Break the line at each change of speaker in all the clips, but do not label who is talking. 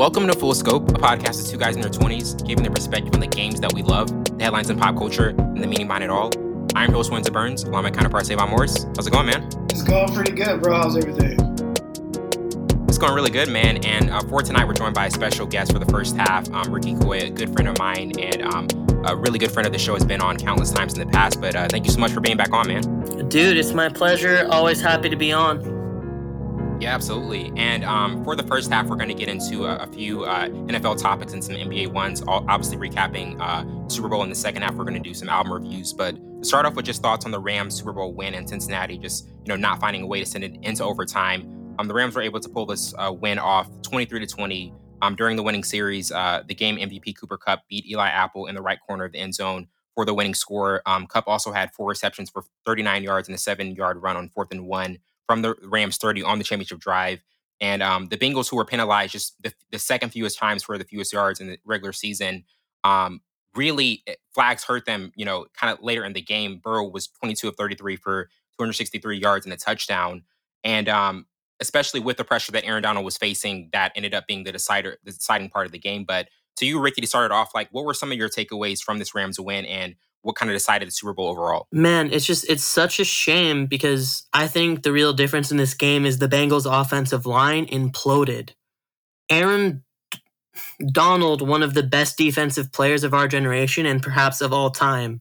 Welcome to Full Scope, a podcast of two guys in their 20s, giving their perspective on the games that we love, the headlines in pop culture, and the meaning behind it all. I'm your host, Windsor Burns, along with my counterpart, Savon Morris. How's it going, man?
It's going pretty good, bro. How's everything?
It's going really good, man. And uh, for tonight, we're joined by a special guest for the first half, um, Ricky Koya, a good friend of mine and um, a really good friend of the show, has been on countless times in the past. But uh, thank you so much for being back on, man.
Dude, it's my pleasure. Always happy to be on.
Yeah, absolutely. And um, for the first half, we're going to get into a, a few uh, NFL topics and some NBA ones. All, obviously, recapping uh, Super Bowl in the second half, we're going to do some album reviews. But to start off with just thoughts on the Rams Super Bowl win in Cincinnati, just you know not finding a way to send it into overtime. Um, the Rams were able to pull this uh, win off, 23 to 20. Um, during the winning series, uh, the game MVP Cooper Kupp beat Eli Apple in the right corner of the end zone for the winning score. Um, Kupp also had four receptions for 39 yards and a seven-yard run on fourth and one from the Rams 30 on the championship drive. And um, the Bengals, who were penalized just the, the, second fewest times for the fewest yards in the regular season, um, really eh, flags hurt them, you know, kind of later in the game. Burrow was 22 of 33 for 263 yards and a touchdown. And um, especially with the pressure that Aaron Donald was facing, that ended up being the decider, the deciding part of the game. But to you, Ricky, to start it off, like what were some of your takeaways from this Rams win and what kind of decided the Super Bowl overall?
Man, it's just it's such a shame because I think the real difference in this game is the Bengals offensive line imploded. Aaron Donald, one of the best defensive players of our generation and perhaps of all time.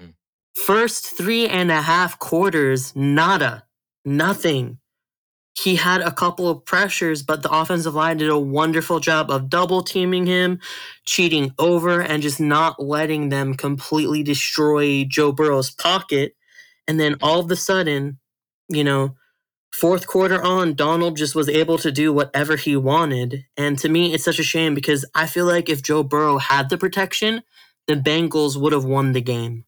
Mm. First three and a half quarters, nada, nothing he had a couple of pressures, but the offensive line did a wonderful job of double teaming him, cheating over, and just not letting them completely destroy Joe Burrow's pocket. And then all of a sudden, you know, fourth quarter on, Donald just was able to do whatever he wanted. And to me, it's such a shame because I feel like if Joe Burrow had the protection, the Bengals would have won the game.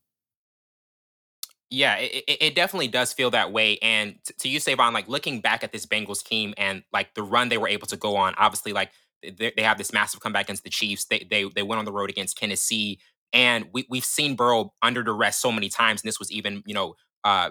Yeah, it, it definitely does feel that way. And to you, Savon, like looking back at this Bengals team and like the run they were able to go on, obviously, like they, they have this massive comeback against the Chiefs. They, they they went on the road against Tennessee, and we we've seen Burrow under duress so many times. And this was even you know uh,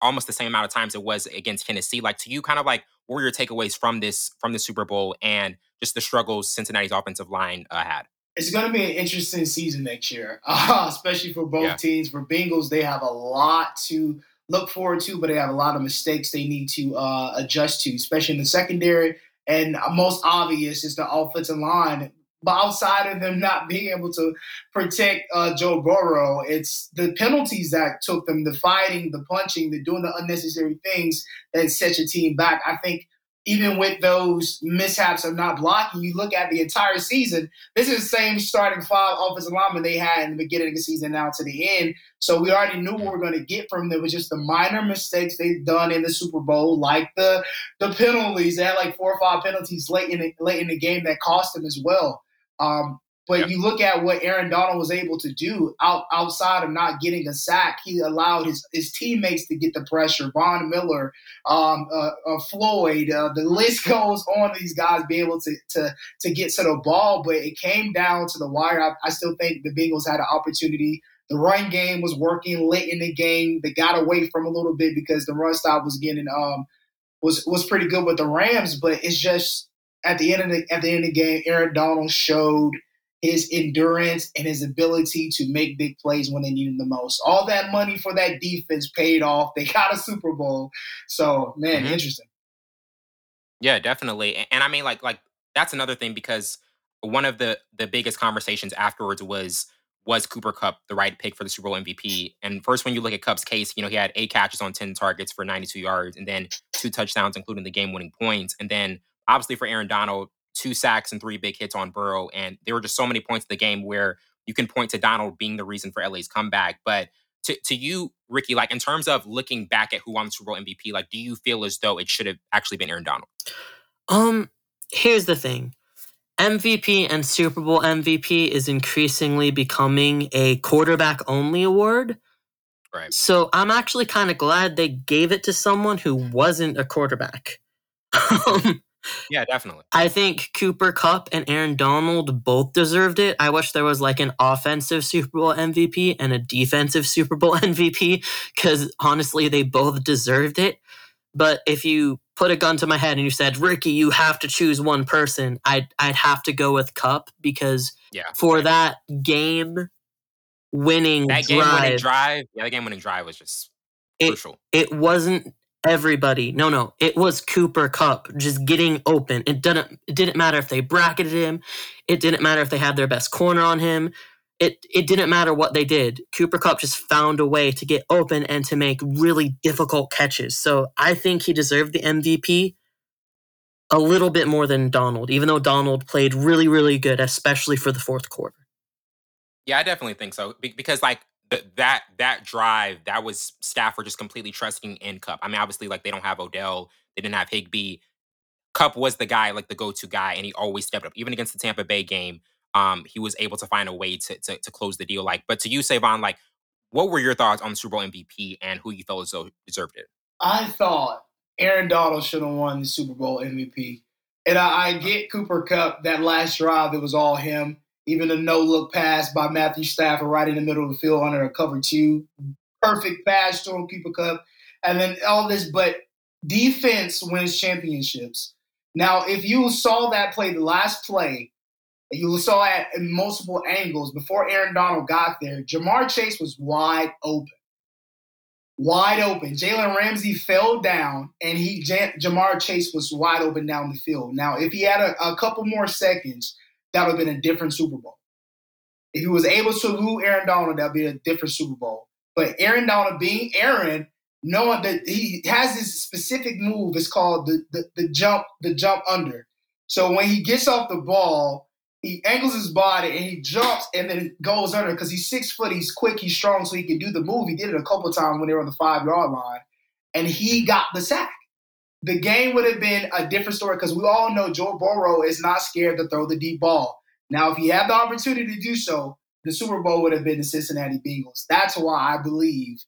almost the same amount of times it was against Tennessee. Like to you, kind of like what were your takeaways from this from the Super Bowl and just the struggles Cincinnati's offensive line uh, had?
It's going to be an interesting season next year, uh, especially for both yeah. teams. For Bengals, they have a lot to look forward to, but they have a lot of mistakes they need to uh, adjust to, especially in the secondary. And most obvious is the offensive line. But outside of them not being able to protect uh, Joe Burrow, it's the penalties that took them, the fighting, the punching, the doing the unnecessary things that set your team back. I think even with those mishaps of not blocking, you look at the entire season. This is the same starting five offensive linemen they had in the beginning of the season now to the end. So we already knew what we are going to get from them. It was just the minor mistakes they've done in the Super Bowl, like the the penalties. They had like four or five penalties late in the, late in the game that cost them as well. Um, but yep. you look at what Aaron Donald was able to do out, outside of not getting a sack. He allowed his, his teammates to get the pressure. Von Miller, um, uh, uh, Floyd, uh, the list goes on. These guys be able to, to to get to the ball, but it came down to the wire. I, I still think the Bengals had an opportunity. The run game was working late in the game. They got away from a little bit because the run stop was getting um was was pretty good with the Rams. But it's just at the end of the at the end of the game, Aaron Donald showed – his endurance and his ability to make big plays when they need him the most. All that money for that defense paid off. They got a Super Bowl. So, man, mm-hmm. interesting.
Yeah, definitely. And, and I mean like like that's another thing because one of the the biggest conversations afterwards was was Cooper Kupp the right pick for the Super Bowl MVP? And first, when you look at Kupp's case, you know, he had eight catches on 10 targets for 92 yards and then two touchdowns, including the game winning points. And then obviously for Aaron Donald, two sacks and three big hits on Burrow. And there were just so many points in the game where you can point to Donald being the reason for LA's comeback. But to, to you, Ricky, like in terms of looking back at who won the Super Bowl MVP, like do you feel as though it should have actually been Aaron Donald?
Um, here's the thing. MVP and Super Bowl MVP is increasingly becoming a quarterback only award.
Right.
So I'm actually kind of glad they gave it to someone who wasn't a quarterback. um,
yeah, definitely.
I think Cooper Kupp and Aaron Donald both deserved it. I wish there was like an offensive Super Bowl MVP and a defensive Super Bowl MVP because honestly, they both deserved it. But if you put a gun to my head and you said, Ricky, you have to choose one person, I'd I'd have to go with Kupp because
Yeah.
for that game winning
That game
drive,
winning drive, yeah, that game winning drive was just
It-
crucial.
it wasn't everybody. No, no, it was Cooper Kupp just getting open. It didn't. It didn't matter if they bracketed him. It didn't matter if they had their best corner on him. It it didn't matter what they did. Cooper Kupp just found a way to get open and to make really difficult catches. So I think he deserved the MVP a little bit more than Donald, even though Donald played really, really good, especially for the fourth quarter.
Yeah, I definitely think so Be- because like th- that that drive that was Stafford just completely trusting in Kupp. I mean, obviously, like they don't have Odell, they didn't have Higbee. Kupp was the guy, like the go-to guy, and he always stepped up. Even against the Tampa Bay game, um, he was able to find a way to to, to close the deal. Like, but to you, Savon, like, what were your thoughts on the Super Bowl MVP and who you felt as though deserved it?
I thought Aaron Donald should have won the Super Bowl MVP. And I, I get Cooper Kupp that last drive that was all him. Even a no look pass by Matthew Stafford right in the middle of the field under a cover two. Perfect pass Cooper Kupp. And then all this, but defense wins championships. Now, if you saw that play, the last play, you saw in multiple angles before Aaron Donald got there, Ja'Marr Chase was wide open wide open. Jalen Ramsey fell down, and he Ja'Marr Chase was wide open down the field. Now, if he had a, a couple more seconds, that would have been a different Super Bowl. If he was able to lose Aaron Donald, that'd be a different Super Bowl. But Aaron Donald being Aaron, knowing that he has this specific move, it's called the, the, the jump, the jump under. So when he gets off the ball, he angles his body and he jumps and then goes under because he's six foot, he's quick, he's strong, so he can do the move. He did it a couple times when they were on the five yard line, and he got the sack. The game would have been a different story because we all know Joe Burrow is not scared to throw the deep ball. Now, if he had the opportunity to do so, the Super Bowl would have been the Cincinnati Bengals. That's why I believe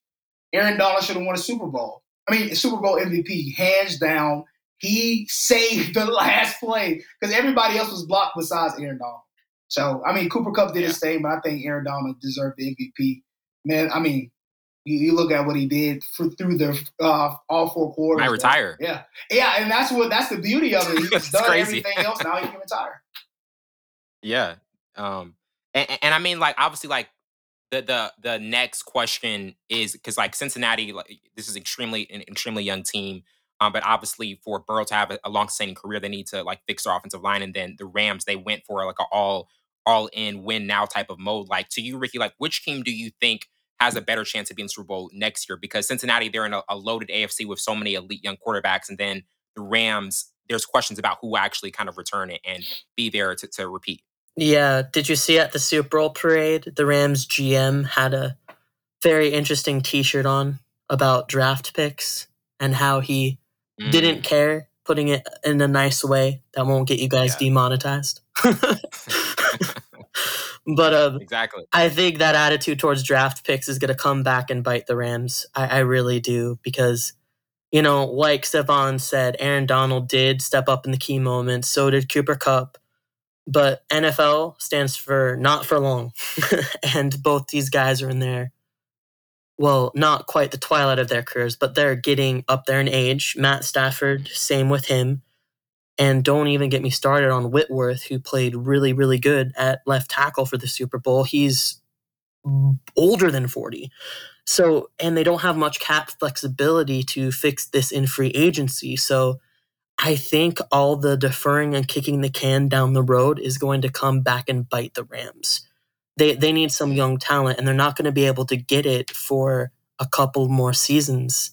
Aaron Donald should have won a Super Bowl. I mean, Super Bowl MVP, hands down. He saved the last play because everybody else was blocked besides Aaron Donald. So, I mean, Cooper Kupp did
Yeah.
his thing, but I think Aaron Donald deserved the MVP. Man, I mean, you, you look at what he did for, through the uh, all four quarters. Man.
retire.
Yeah, yeah, and that's what that's the beauty of it. He's done
crazy.
everything else. Now he can retire.
Yeah. Um and, and- I mean like obviously like the the the next question is because like Cincinnati like this is extremely an extremely young team. Um, but obviously for Burrow to have a, a long sustaining career, they need to like fix their offensive line. And then the Rams, they went for like a all all in win now type of mode. Like to you, Ricky, like which team do you think has a better chance to be in the Super Bowl next year? Because Cincinnati, they're in a, a loaded AFC with so many elite young quarterbacks, and then the Rams, there's questions about who actually kind of return it and be there to, to repeat.
Yeah, did you see at the Super Bowl parade, the Rams GM had a very interesting T-shirt on about draft picks and how he
Mm.
didn't care, putting it in a nice way that won't get you guys
Yeah.
demonetized. but um,
exactly.
I think that attitude towards draft picks is going to come back and bite the Rams. I, I really do because, you know, like Stefan said, Aaron Donald did step up in the key moments. So did Cooper Kupp. But NFL stands for not for long, and both these guys are in their, well, not quite the twilight of their careers, but they're getting up there in age. Matt Stafford, same with him. And don't even get me started on Whitworth, who played really, really good at left tackle for the Super Bowl. He's older than 40. So, and they don't have much cap flexibility to fix this in free agency. So, I think all the deferring and kicking the can down the road is going to come back and bite the Rams. They they need some young talent and they're not going to be able to get it for a couple more seasons.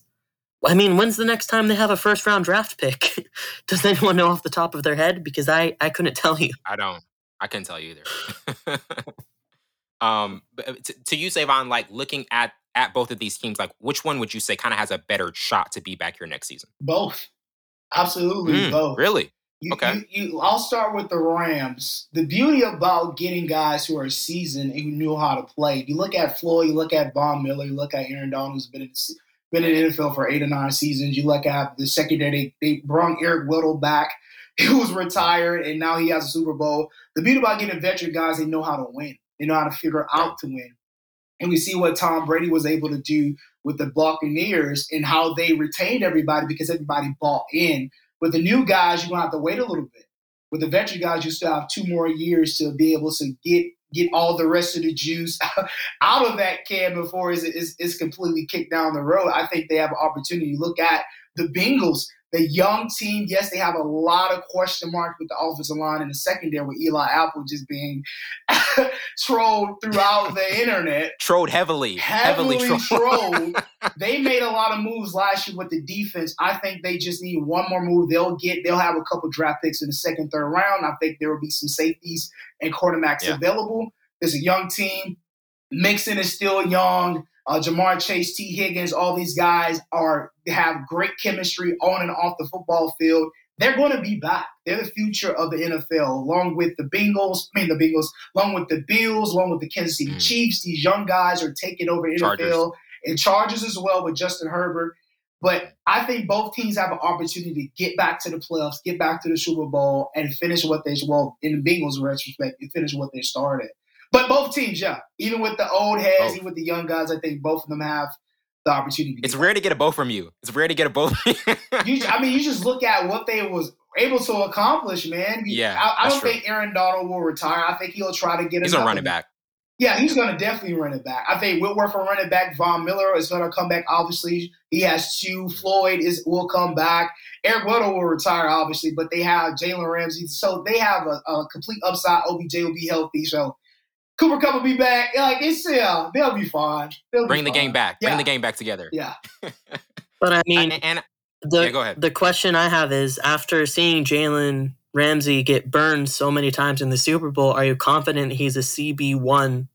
I mean, when's the next time they have a first round draft pick? Does anyone know off the top of their head? Because I, I couldn't tell you.
I don't. I couldn't tell you either. um, but uh, to, to you, Savon, like looking at at both of these teams, like which one would you say kind of has a better shot to be back here next season?
Both, absolutely
Mm,
both.
Really?
You,
Okay.
You, you, I'll start with the Rams. The beauty about getting guys who are seasoned and who knew how to play. You look at Floyd, you look at Von Miller, you look at Aaron Donald, who's been in, the- been in the NFL for eight or nine seasons. You look at the secondary, they, they brought Eric Weddle back, He was retired, and now he has a Super Bowl. The beauty about getting veteran guys, they know how to win. They know how to figure out to win. And we see what Tom Brady was able to do with the Buccaneers and how they retained everybody because everybody bought in. With the new guys, you're gonna have to wait a little bit. With the veteran guys, you still have two more years to be able to get get all the rest of the juice out of that can before it's, it's, it's completely kicked down the road. I think they have an opportunity. To look at the Bengals the young team, yes, they have a lot of question marks with the offensive line and the secondary with Eli Apple just being trolled throughout the internet.
Trolled heavily.
Heavily, heavily trolled. they made a lot of moves last year with the defense. I think they just need one more move. They'll get they'll have a couple draft picks in the second, third round. I think there will be some safeties and quarterbacks yeah. available. There's a young team. Mixon is still young uh, Ja'Marr Chase, T. Higgins, all these guys are have great chemistry on and off the football field. They're going to be back. They're the future of the NFL, along with the Bengals. I mean, the Bengals, along with the Bills, along with the Kansas City mm. Chiefs. These young guys are taking over NFL Chargers. and Chargers as well with Justin Herbert. But I think both teams have an opportunity to get back to the playoffs, get back to the Super Bowl, and finish what they well in the Bengals' retrospect, finish what they started. But both teams, yeah. Even with the old heads, both. even with the young guys, I think both of them have the opportunity.
it's rare to get a both from you. It's rare to get a both.
you, I mean, you just look at what they was able to accomplish, man.
Yeah,
I, I don't true. think Aaron Donald will retire. I think he'll try to get.
He's gonna run back.
Yeah, he's going to definitely run it back. I think Whitworth will run it back. Von Miller is going to come back. Obviously, he has two. Floyd is will come back. Eric Weddle will retire, obviously, but they have Jalen Ramsey, so they have a, a complete upside. OBJ will be healthy, so Cooper Kupp will be back. Like it's yeah, they'll be fine. They'll
Bring
be
the
fine.
game back. Yeah. Bring the game back together.
Yeah.
but I mean,
and, and
the
yeah, go ahead.
the question I have is after seeing Jalen Ramsey get burned so many times in the Super Bowl, are you confident he's a CB one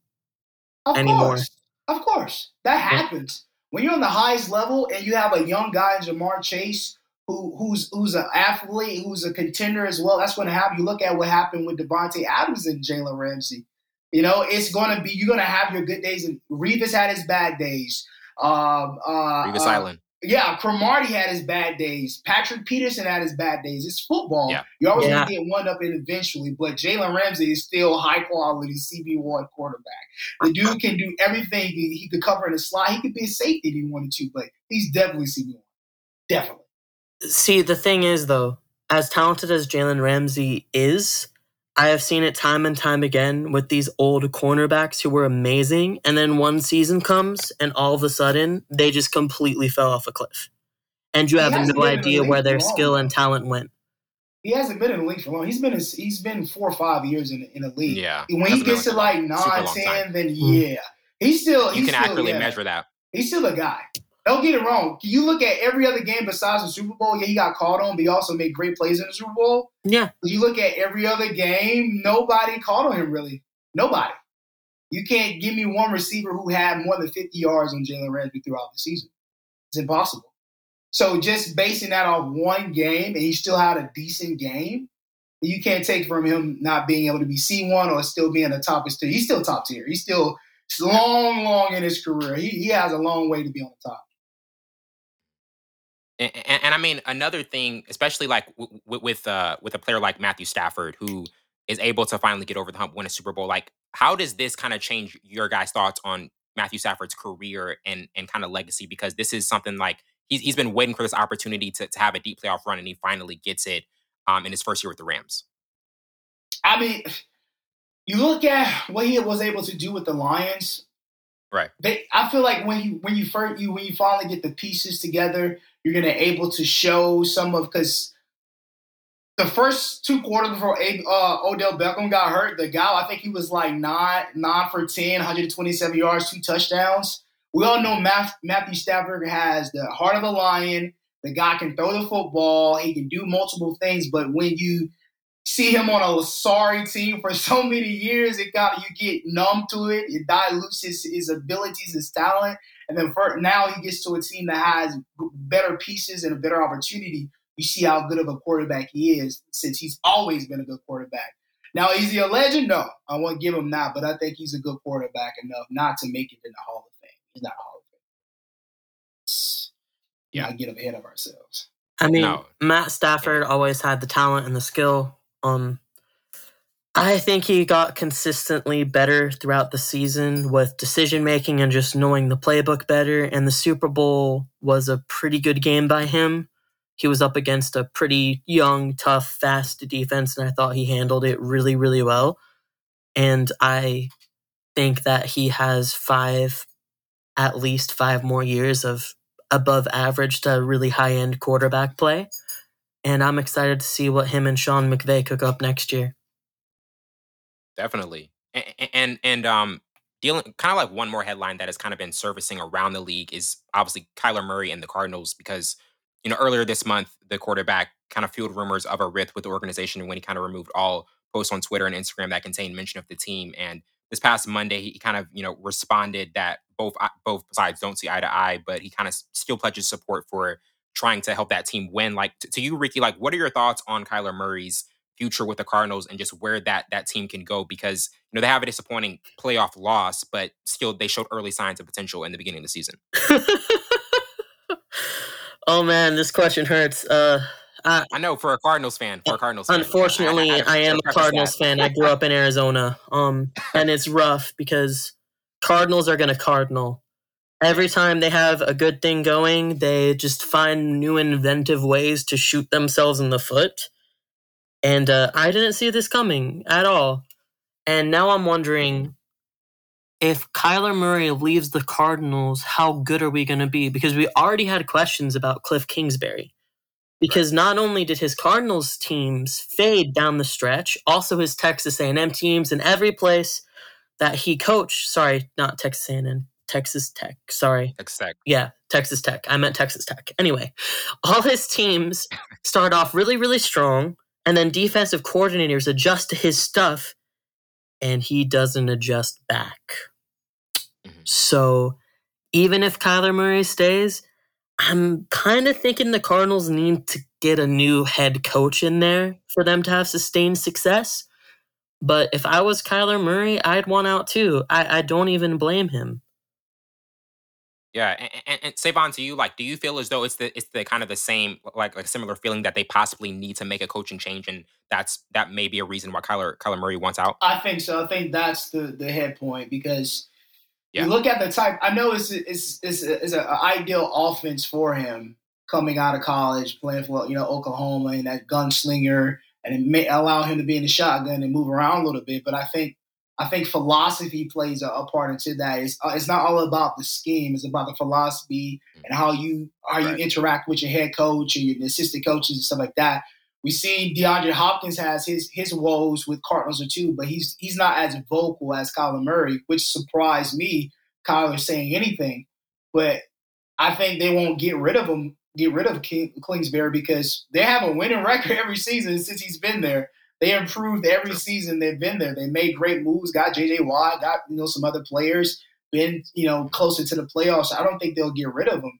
anymore?
Course. Of course, that happens when you're on the highest level and you have a young guy Ja'Marr Chase who who's who's an athlete, who's a contender as well. That's going to happen. You look at what happened with Davante Adams and Jalen Ramsey. You know, it's going to be you're going to have your good days. And Revis had his bad days. Um, uh,
Revis
uh,
Island.
Yeah, Cromartie had his bad days. Patrick Peterson had his bad days. It's football.
Yeah.
You're always
yeah.
going to get one up in eventually. But Jalen Ramsey is still high quality CB1 quarterback. The dude can do everything. He, he could cover in a slot. He could be a safety if he wanted to, but he's definitely CB1. Definitely.
See, the thing is, though, as talented as Jalen Ramsey is, I have seen it time and time again with these old cornerbacks who were amazing, and then one season comes, and all of a sudden they just completely fell off a cliff, and you have no idea where their skill and talent went.
He hasn't been in the league for long. He's been in, he's been four or five years in in the league.
Yeah.
When he gets to like nine, ten, then hmm. yeah, he's still.
You
he's
can
still,
accurately
yeah,
measure that.
He's still a guy. Don't get it wrong. You look at every other game besides the Super Bowl. Yeah, he got called on, but he also made great plays in the Super Bowl.
Yeah.
You look at every other game, nobody called on him really. Nobody. You can't give me one receiver who had more than 50 yards on Jalen Ramsey throughout the season. It's impossible. So just basing that off one game, and he still had a decent game, you can't take from him not being able to be C1 or still being the top tier. He's still top tier. He's still long, long in his career. He, he has a long way to be on the top.
And, and, I mean another thing, especially like w- w- with uh, with a player like Matthew Stafford, who is able to finally get over the hump, win a Super Bowl. Like, how does this kind of change your guys' thoughts on Matthew Stafford's career and and kind of legacy? Because this is something like he's he's been waiting for this opportunity to to have a deep playoff run, and he finally gets it um, in his first year with the Rams.
I mean, you look at what he was able to do with the Lions.
Right.
They, I feel like when you when you first you when you finally get the pieces together, you're gonna able to show some of because the first two quarters before uh, Odell Beckham got hurt, the guy I think he was like nine nine for 10, 127 yards, two touchdowns. We all know Matthew Stafford has the heart of a lion. The guy can throw the football. He can do multiple things, but when you see him on a sorry team for so many years, it got you get numb to it. It dilutes his, his abilities, his talent, and then for, now he gets to a team that has better pieces and a better opportunity. You see how good of a quarterback he is, since he's always been a good quarterback. Now, is he a legend? No, I won't give him that, but I think he's a good quarterback enough not to make it in the Hall of Fame. He's not a Hall of Fame. Yeah, I get ahead of ourselves.
I mean, no. Matt Stafford always had the talent and the skill um, I think he got consistently better throughout the season with decision making and just knowing the playbook better. And the Super Bowl was a pretty good game by him. He was up against a pretty young, tough, fast defense, and I thought he handled it really, really well. And I think that he has five, at least five more years of above average to really high end quarterback play. And I'm excited to see what him and Sean McVay cook up next year.
Definitely. And and, and um dealing kind of like one more headline that has kind of been servicing around the league is obviously Kyler Murray and the Cardinals because you know earlier this month the quarterback kind of fueled rumors of a rift with the organization when he kind of removed all posts on Twitter and Instagram that contained mention of the team and this past Monday he kind of you know responded that both uh, both sides don't see eye to eye but he kind of still pledges support for trying to help that team win like to, to you Ricky like what are your thoughts on Kyler Murray's future with the Cardinals and just where that that team can go because you know they have a disappointing playoff loss, but still they showed early signs of potential in the beginning of the season.
oh man, this question hurts. Uh,
I, I, know for a Cardinals fan, for a Cardinals
unfortunately, fan, I, I, I, am a Cardinals fan. I grew up in Arizona, um, and it's rough because Cardinals are going to cardinal. Every time they have a good thing going, they just find new inventive ways to shoot themselves in the foot and uh, I didn't see this coming at all. And now I'm wondering if Kyler Murray leaves the Cardinals, how good are we going to be? Because we already had questions about Cliff Kingsbury. Because not only did his Cardinals teams fade down the stretch, also his Texas A&M teams and every place that he coached. Sorry, not Texas A&M, Texas Tech. Sorry,
Texas Tech.
Yeah, Texas Tech. I meant Texas Tech. Anyway, all his teams start off really, really strong and then defensive coordinators adjust to his stuff and he doesn't adjust back. Mm-hmm. So even if Kyler Murray stays, I'm kind of thinking the Cardinals need to get a new head coach in there for them to have sustained success. But if I was Kyler Murray, I'd want out too. I, I don't even blame him.
Yeah, and, and, and Savon, to you, like, do you feel as though it's the it's the kind of the same, like, like a similar feeling that they possibly need to make a coaching change, and that's that may be a reason why Kyler Kyler Murray wants out?
I think so. I think that's the the head point because yeah. you look at the type. I know it's it's it's, it's an ideal offense for him coming out of college, playing for you know Oklahoma and that gunslinger, and it may allow him to be in the shotgun and move around a little bit. But I think I think philosophy plays a, a part into that. It's, uh, it's not all about the scheme; it's about the philosophy and how you how right. you interact with your head coach and your assistant coaches and stuff like that. We see DeAndre Hopkins has his his woes with Cardinals or two, but he's he's not as vocal as Kyler Murray, which surprised me. Kyler saying anything, but I think they won't get rid of him, get rid of King, Kingsbury because they have a winning record every season since he's been there they improved every season they've been there. They made great moves, got JJ Watt, got you know some other players, been you know closer to the playoffs. I don't think they'll get rid of them.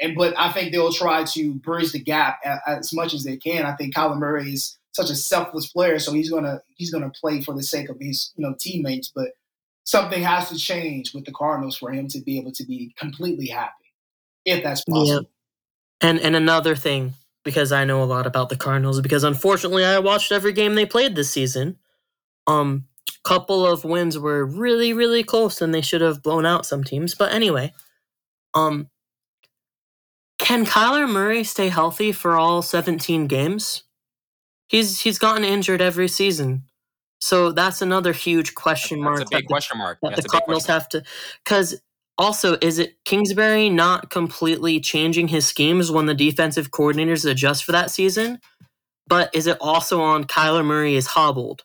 And but I think they'll try to bridge the gap as much as they can. I think Kyler Murray is such a selfless player, so he's gonna he's gonna play for the sake of his you know teammates. But something has to change with the Cardinals for him to be able to be completely happy, if that's possible. Yeah.
And and another thing, because I know a lot about the Cardinals because unfortunately I watched every game they played this season. Um couple of wins were really really close and they should have blown out some teams, but anyway, um can Kyler Murray stay healthy for all 17 games? He's he's gotten injured every season. So that's another huge question mark.
That's a big that question mark.
That that's the Cardinals have to cuz also, is it Kingsbury not completely changing his schemes when the defensive coordinators adjust for that season? But is it also on Kyler Murray is hobbled?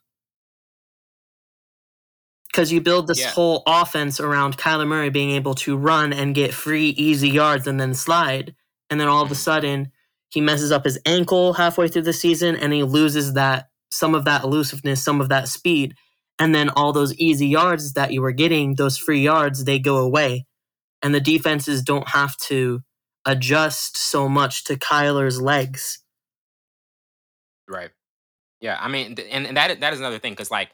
Because you build this yeah. whole offense around Kyler Murray being able to run and get free, easy yards and then slide. And then all of a mm-hmm. sudden, he messes up his ankle halfway through the season and he loses that some of that elusiveness, some of that speed and then all those easy yards that you were getting, those free yards, they go away. And the defenses don't have to adjust so much to Kyler's legs.
Right. Yeah. I mean, and, and that that is another thing because like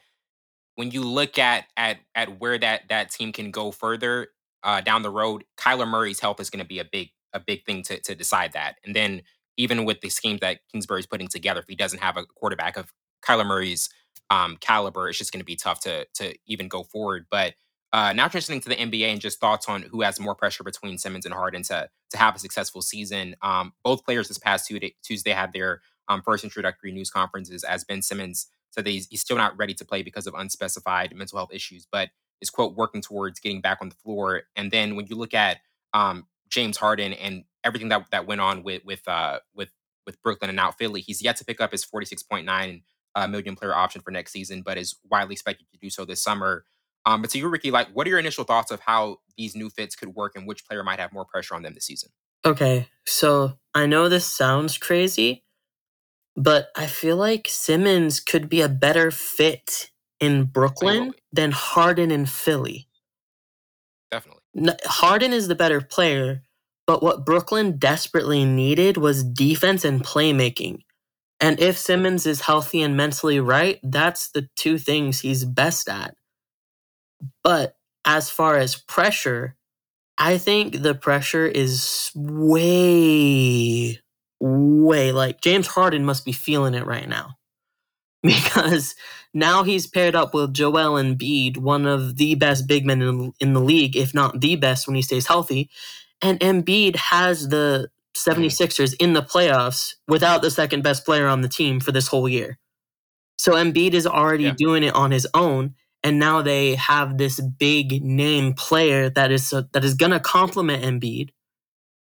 when you look at at at where that that team can go further uh, down the road, Kyler Murray's health is going to be a big a big thing to to decide that. And then even with the schemes that Kingsbury's putting together, if he doesn't have a quarterback of Kyler Murray's um, caliber, it's just going to be tough to to even go forward. But uh, now transitioning to the NBA and just thoughts on who has more pressure between Simmons and Harden to to have a successful season. Um, both players this past Tuesday had their um, first introductory news conferences as Ben Simmons said that he's, he's still not ready to play because of unspecified mental health issues, but is quote working towards getting back on the floor. And then when you look at um, James Harden and everything that that went on with with uh, with with Brooklyn and now Philly, he's yet to pick up his forty six point nine uh, million player option for next season, but is widely expected to do so this summer. Um, but to you, Ricky, like, what are your initial thoughts of how these new fits could work and which player might have more pressure on them this season?
Okay, so I know this sounds crazy, but I feel like Simmons could be a better fit in Brooklyn than Harden in Philly.
Definitely.
Harden is the better player, but what Brooklyn desperately needed was defense and playmaking. And if Simmons is healthy and mentally right, that's the two things he's best at. But as far as pressure, I think the pressure is way, way like James Harden must be feeling it right now. Because now he's paired up with Joel Embiid, one of the best big men in, in the league, if not the best when he stays healthy. And Embiid has the 76ers in the playoffs without the second best player on the team for this whole year. So Embiid is already yeah. doing it on his own and now they have this big name player that is uh, that is going to complement Embiid.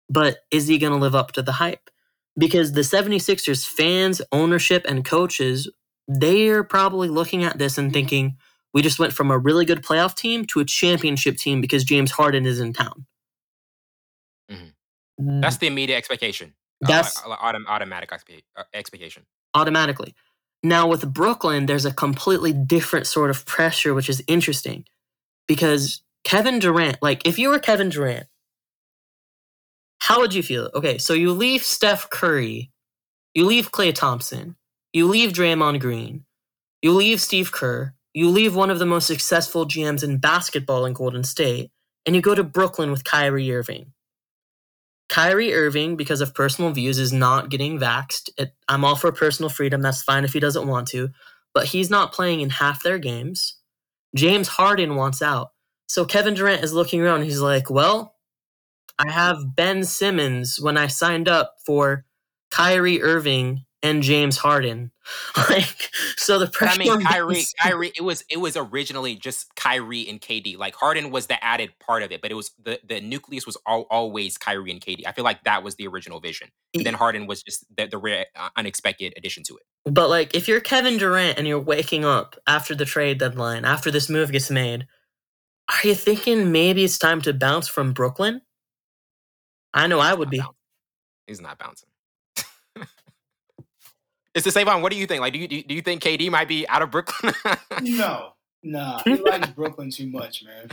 But is he going to live up to the hype? Because the 76ers fans, ownership and coaches, they're probably looking at this and thinking, we just went from a really good playoff team to a championship team because James Harden is in town.
Mm-hmm. That's the immediate expectation.
Uh, That's
uh, autom- automatic expectation.
Automatically. Now, with Brooklyn, there's a completely different sort of pressure, which is interesting because Kevin Durant, like, if you were Kevin Durant, how would you feel? Okay, so you leave Steph Curry, you leave Klay Thompson, you leave Draymond Green, you leave Steve Kerr, you leave one of the most successful GMs in basketball in Golden State, and you go to Brooklyn with Kyrie Irving. Kyrie Irving, because of personal views, is not getting vaxxed. It, I'm all for personal freedom. That's fine if he doesn't want to, but he's not playing in half their games. James Harden wants out. So Kevin Durant is looking around. He's like, well, I have Ben Simmons when I signed up for Kyrie Irving and James Harden. like so the pressure.
I mean, Kyrie, Kyrie. It was it was originally just Kyrie and KD. Like Harden was the added part of it, but it was the the nucleus was all, always Kyrie and KD. I feel like that was the original vision. And then Harden was just the, the rare, uh, unexpected addition to it.
But like, if you're Kevin Durant and you're waking up after the trade deadline, after this move gets made, are you thinking maybe it's time to bounce from Brooklyn? I know I would be.
Bouncing. He's not bouncing. It's the same on. What do you think? Like, do you do you think KD might be out of Brooklyn?
no, nah. He likes Brooklyn too much, man.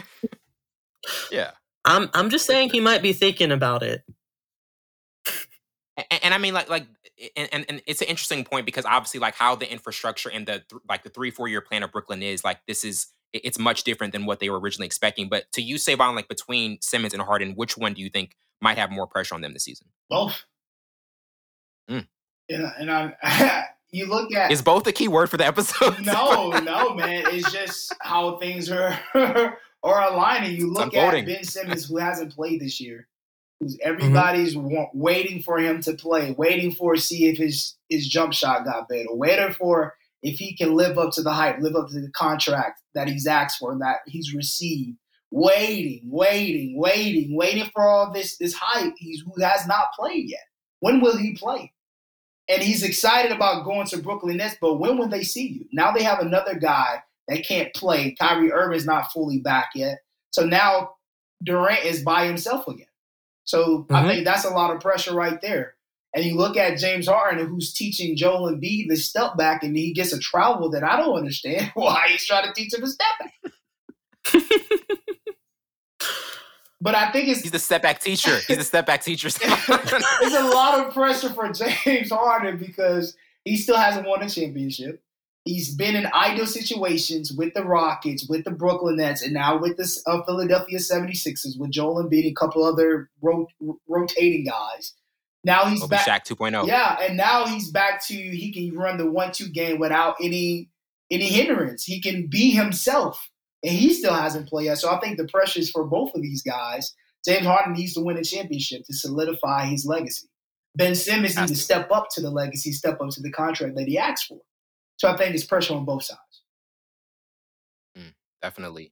Yeah,
I'm I'm just saying he might be thinking about it.
And, and I mean, like like, and, and, and it's an interesting point because obviously, like how the infrastructure and the like the three four year plan of Brooklyn is like this is it's much different than what they were originally expecting. But to you, Savon, like between Simmons and Harden, which one do you think might have more pressure on them this season?
Both. Mm and, and I, you look at
is both a key word for the episode.
no, no, man. It's just how things are are aligning. You look at Ben Simmons, who hasn't played this year, who's mm-hmm. everybody's mm-hmm. waiting for him to play, waiting for see if his his jump shot got better, waiting for if he can live up to the hype, live up to the contract that he's asked for, that he's received. Waiting, waiting, waiting, waiting for all this this hype. He's who has not played yet. When will he play? And he's excited about going to Brooklyn Nets. But when will they see you? Now they have another guy that can't play. Kyrie Irving's not fully back yet, so now Durant is by himself again. So mm-hmm. I think that's a lot of pressure right there. And you look at James Harden, who's teaching Joel Embiid the step back, and he gets a travel that I don't understand why he's trying to teach him a step back. But I think it's
he's the step back teacher. He's the step back teacher.
it's a lot of pressure for James Harden because he still hasn't won a championship. He's been in ideal situations with the Rockets, with the Brooklyn Nets, and now with the uh, Philadelphia 76ers, with Joel Embiid and a couple other ro- rotating guys. Now he's back.
Shaq 2.0.
Yeah, and now he's back to he can run the one-two game without any any hindrance. He can be himself, and he still hasn't played yet. So I think the pressure is for both of these guys. James Harden needs to win a championship to solidify his legacy. Ben Simmons needs to step up to the legacy, step up to the contract that he asked for. So I think it's pressure on both sides.
Mm, definitely.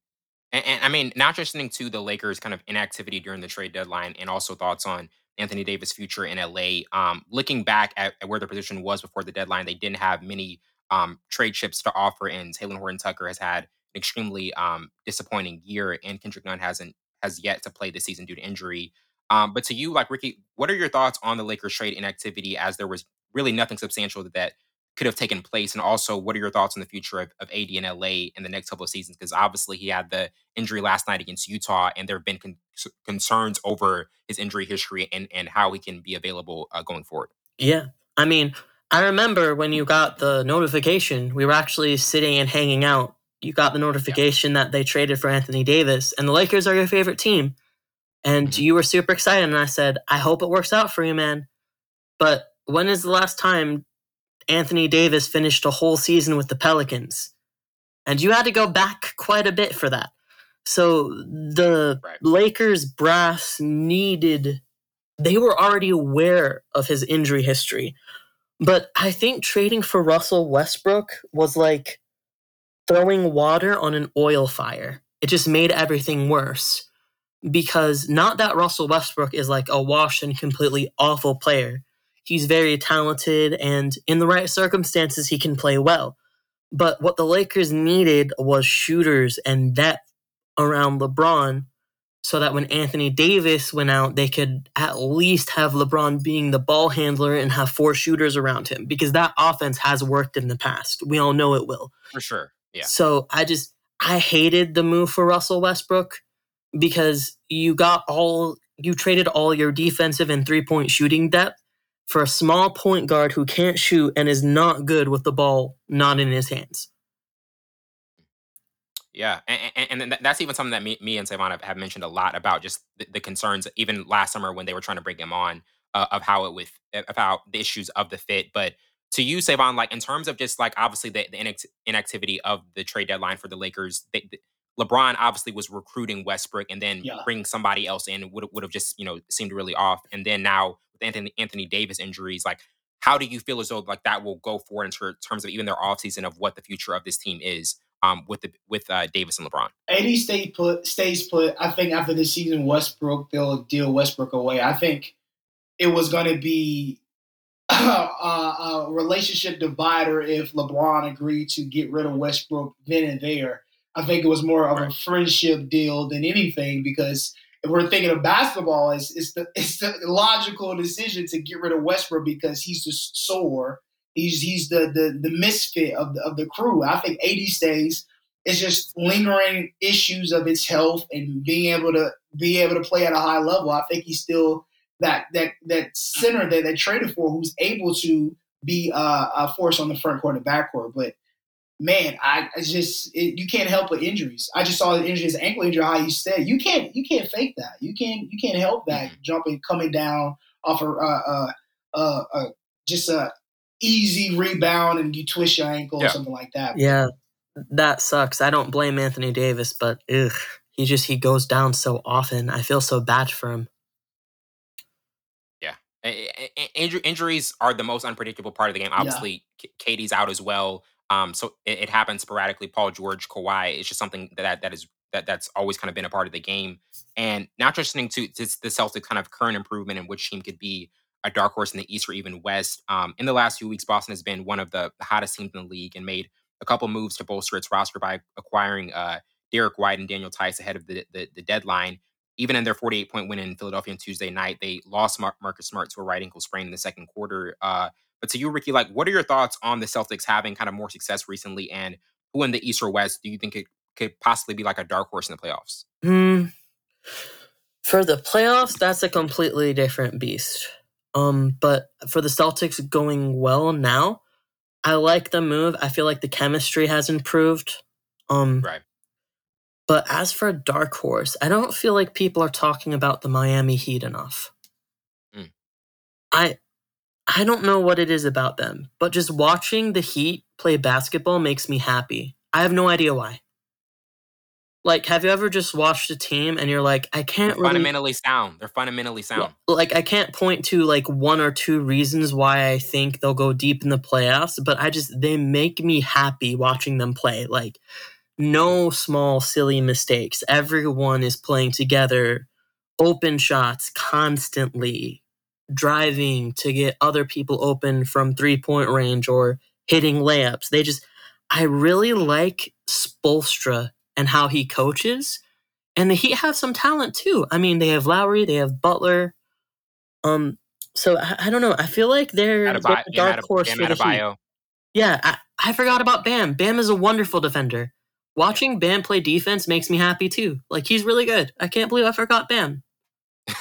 And, and, I mean, not just listening to the Lakers' kind of inactivity during the trade deadline, and also thoughts on Anthony Davis' future in LA. Um, looking back at, at, where their position was before the deadline, they didn't have many um, trade chips to offer, and Talen Horton Tucker has had extremely um, disappointing year, and Kendrick Nunn hasn't has yet to play this season due to injury. Um, but to you, like Ricky, what are your thoughts on the Lakers trade inactivity as there was really nothing substantial that, could have taken place? And also, what are your thoughts on the future of, of AD in LA in the next couple of seasons? Because obviously, he had the injury last night against Utah, and there have been con- concerns over his injury history and, and how he can be available uh, going forward.
Yeah. I mean, I remember when you got the notification, we were actually sitting and hanging out. You got the notification yeah. that they traded for Anthony Davis, and the Lakers are your favorite team. And mm-hmm. you were super excited. And I said, I hope it works out for you, man. But when is the last time Anthony Davis finished a whole season with the Pelicans? And you had to go back quite a bit for that. So the right. Lakers brass needed, they were already aware of his injury history. But I think trading for Russell Westbrook was like throwing water on an oil fire. It just made everything worse because not that Russell Westbrook is like a washed and completely awful player. He's very talented and in the right circumstances he can play well. But what the Lakers needed was shooters and depth around LeBron so that when Anthony Davis went out, they could at least have LeBron being the ball handler and have four shooters around him because that offense has worked in the past. We all know it will.
For sure. Yeah.
So I just I hated the move for Russell Westbrook because you got all you traded all your defensive and three point shooting depth for a small point guard who can't shoot and is not good with the ball not in his hands.
Yeah, and, and, and that's even something that me, me and Savon have, have mentioned a lot about just the, the, concerns, even last summer when they were trying to bring him on, uh, of how it with about the issues of the fit. But to you, Savon, like in terms of just like obviously the, the inactivity of the trade deadline for the Lakers, they, LeBron obviously was recruiting Westbrook, and then yeah. bringing somebody else in would would have just you know seemed really off. And then now with Anthony Anthony Davis injuries, like how do you feel as though like that will go forward in ter- terms of even their offseason of what the future of this team is um, with the with uh, Davis and LeBron?
AD stay put stays put. I think after this season, Westbrook they'll deal Westbrook away. I think it was going to be a, uh, a relationship divider if LeBron agreed to get rid of Westbrook then and there I think it was more of a friendship deal than anything because if we're thinking of basketball, it's, it's the it's the logical decision to get rid of Westbrook because he's just sore. He's he's the the, the misfit of the, of the crew. I think AD stays. It's just lingering issues of his health and being able to be able to play at a high level. I think he's still that that that center that they traded for, who's able to be uh, a force on the front court and back court. But man, I, I just it, you can't help but injuries. I just saw the injuries, ankle injury. How you said you can't you can't fake that. You can't you can't help that mm-hmm. jumping coming down off a uh, uh, uh, uh, just a easy rebound and you twist your ankle yeah. or something like that.
Yeah, that sucks. I don't blame Anthony Davis, but ugh, he just he goes down so often. I feel so bad for him.
Injuries are the most unpredictable part of the game. Obviously, yeah. KD's out as well. Um, so it, it, happens sporadically. Paul George, Kawhi, it's just something that that is that that's always kind of been a part of the game. And not just listening to, to the Celtics kind of current improvement in which team could be a dark horse in the East or even West. Um, in the last few weeks, Boston has been one of the, hottest teams in the league and made a couple moves to bolster its roster by acquiring uh, Derrick White and Daniel Theis ahead of the, the, the deadline. Even in their 48 point win in Philadelphia on Tuesday night, they lost Mar- Marcus Smart to a right ankle sprain in the second quarter. Uh, but to you, Ricky, like, what are your thoughts on the Celtics having kind of more success recently, and who in the East or West do you think it could possibly be like a dark horse in the playoffs?
Hmm. For the playoffs, that's a completely different beast. Um, but for the Celtics going well now, I like the move. I feel like the chemistry has improved. Um,
right.
But as for a dark horse, I don't feel like people are talking about the Miami Heat enough. Mm. I I don't know what it is about them, but just watching the Heat play basketball makes me happy. I have no idea why. Like, have you ever just watched a team and you're like, I can't
really, fundamentally sound. They're fundamentally sound.
Like, I can't point to like one or two reasons why I think they'll go deep in the playoffs, but I just they make me happy watching them play. Like, no small silly mistakes. Everyone is playing together, open shots constantly, driving to get other people open from three point range or hitting layups. They just, I really like Spoelstra and how he coaches. And the Heat have some talent too. I mean, they have Lowry, they have Butler. Um, so I, I don't know. I feel like they're a dark horse for the Heat. Yeah, I, I forgot about Bam. Bam is a wonderful defender. Watching Bam play defense makes me happy too. Like he's really good. I can't believe I forgot Bam.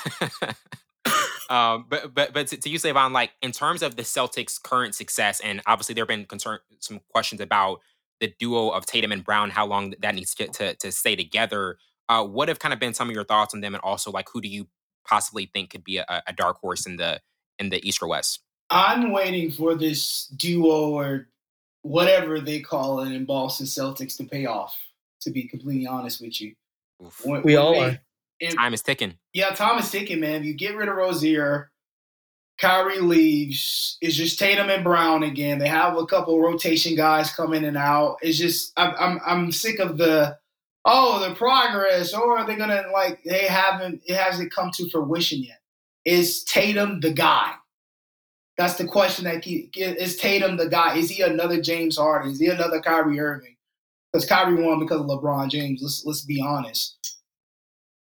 um, but but but to, to you, Savon, like in terms of the Celtics' current success, and obviously there have been concern, some questions about the duo of Tatum and Brown, how long that needs to to, to stay together. Uh, what have kind of been some of your thoughts on them, and also like who do you possibly think could be a, a dark horse in the in the East or West?
I'm waiting for this duo or whatever they call it in Boston Celtics to pay off. To be completely honest with you,
when, we when all they,
are. time is ticking.
Yeah, time is ticking, man. If you get rid of Rozier, Kyrie leaves. It's just Tatum and Brown again. They have a couple rotation guys come in and out. It's just I'm I'm, I'm sick of the oh the progress or are they gonna like they haven't it hasn't come to fruition yet. Is Tatum the guy? That's the question that keep, is Tatum the guy? Is he another James Harden? Is he another Kyrie Irving? Because Kyrie won because of LeBron James. Let's let's be honest.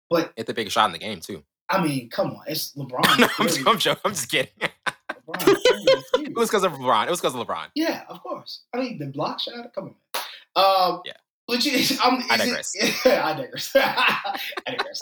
But
hit the biggest shot in the game too.
I mean, come on, it's LeBron. no,
I'm, just, I'm, joking. I'm just kidding. it was because of LeBron. It was because of LeBron.
Yeah, of course. I mean, the block shot. Come on. Um, yeah. Legit, I'm, I digress. It, yeah, I digress. I digress.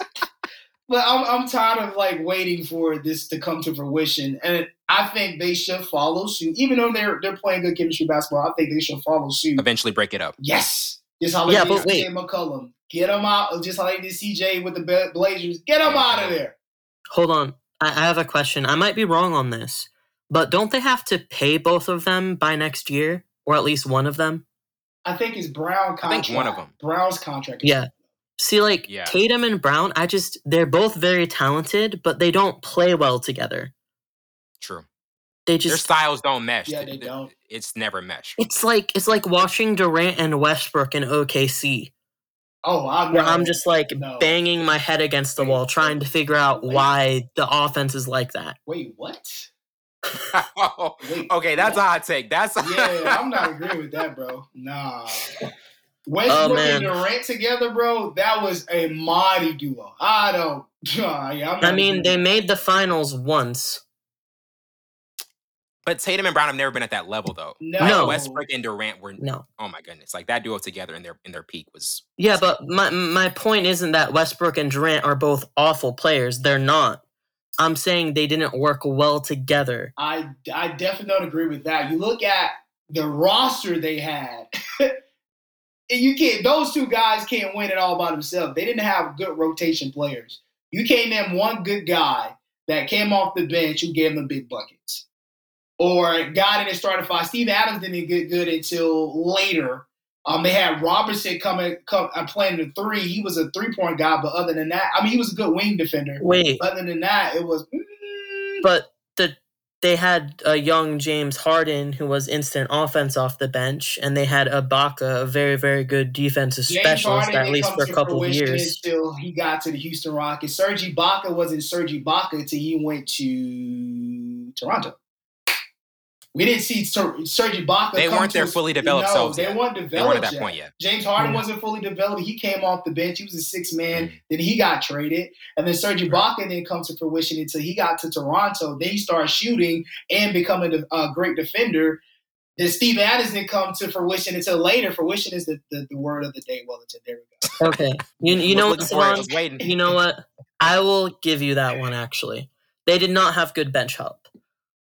But I'm I'm tired of like waiting for this to come to fruition, and I think they should follow suit. Even though they're they're playing good chemistry basketball, I think they should follow suit.
Eventually, break it up.
Yes, just how yeah, but wait. McCollum. Get him out. Just like the CJ with the Blazers. Get him out of there.
Hold on, I have a question. I might be wrong on this, but don't they have to pay both of them by next year, or at least one of them?
I think it's Brown contract. I think one of them. Brown's contract.
Yeah. See, like yeah. Tatum and Brown, I just they're both very talented, but they don't play well together.
True.
They just
their styles don't mesh.
Yeah, they don't.
It's never meshed.
It's like it's like watching Durant and Westbrook in OKC.
Oh, I'm,
where I'm just like no. banging my head against the wait, wall, trying to figure out wait. why the offense is like that.
Wait, what?
oh, wait, okay, that's what? a hot take. That's a-
yeah, I'm not agreeing with that, bro. Nah. Westbrook oh, and Durant together, bro, that was a mighty duo. I don't. Uh, yeah,
I mean, they made the finals once.
But Tatum and Brown have never been at that level, though.
No,
Westbrook and Durant were.
No.
Oh my goodness, like that duo together in their in their peak was.
Yeah, but my my point isn't that Westbrook and Durant are both awful players. They're not. I'm saying they didn't work well together.
I I definitely don't agree with that. You look at the roster they had. you can't those two guys can't win it all by themselves. They didn't have good rotation players. You can't name one good guy that came off the bench who gave them big buckets. Or got in and started five. Steve Adams didn't get good until later. Um, they had Robertson coming come uh, playing the three. He was a three point guy, but other than that, I mean, he was a good wing defender.
Wait,
other than that, it was.
Mm, but they had a young James Harden who was instant offense off the bench, and they had Ibaka, a very, very good defensive James specialist, Harden at least for a couple of years.
Until he got to the Houston Rockets, Serge Ibaka wasn't Serge Ibaka until he went to Toronto. We didn't see Ser- Serge Ibaka.
They weren't their fully developed
no,
selves.
They
yet.
weren't developed. They weren't at that yet. point yet. James Harden mm-hmm. wasn't fully developed. He came off the bench. He was a six man. Mm-hmm. Then he got traded, and then Serge Ibaka didn't come to fruition until he got to Toronto. Then he started shooting and becoming a, great defender. Then Steve Adams didn't come to fruition until later. Fruition is the, the, the word of the day, Wellington. There we
go. Okay. You, you know what, Savon? You know what? I will give you that one, actually. They did not have good bench help.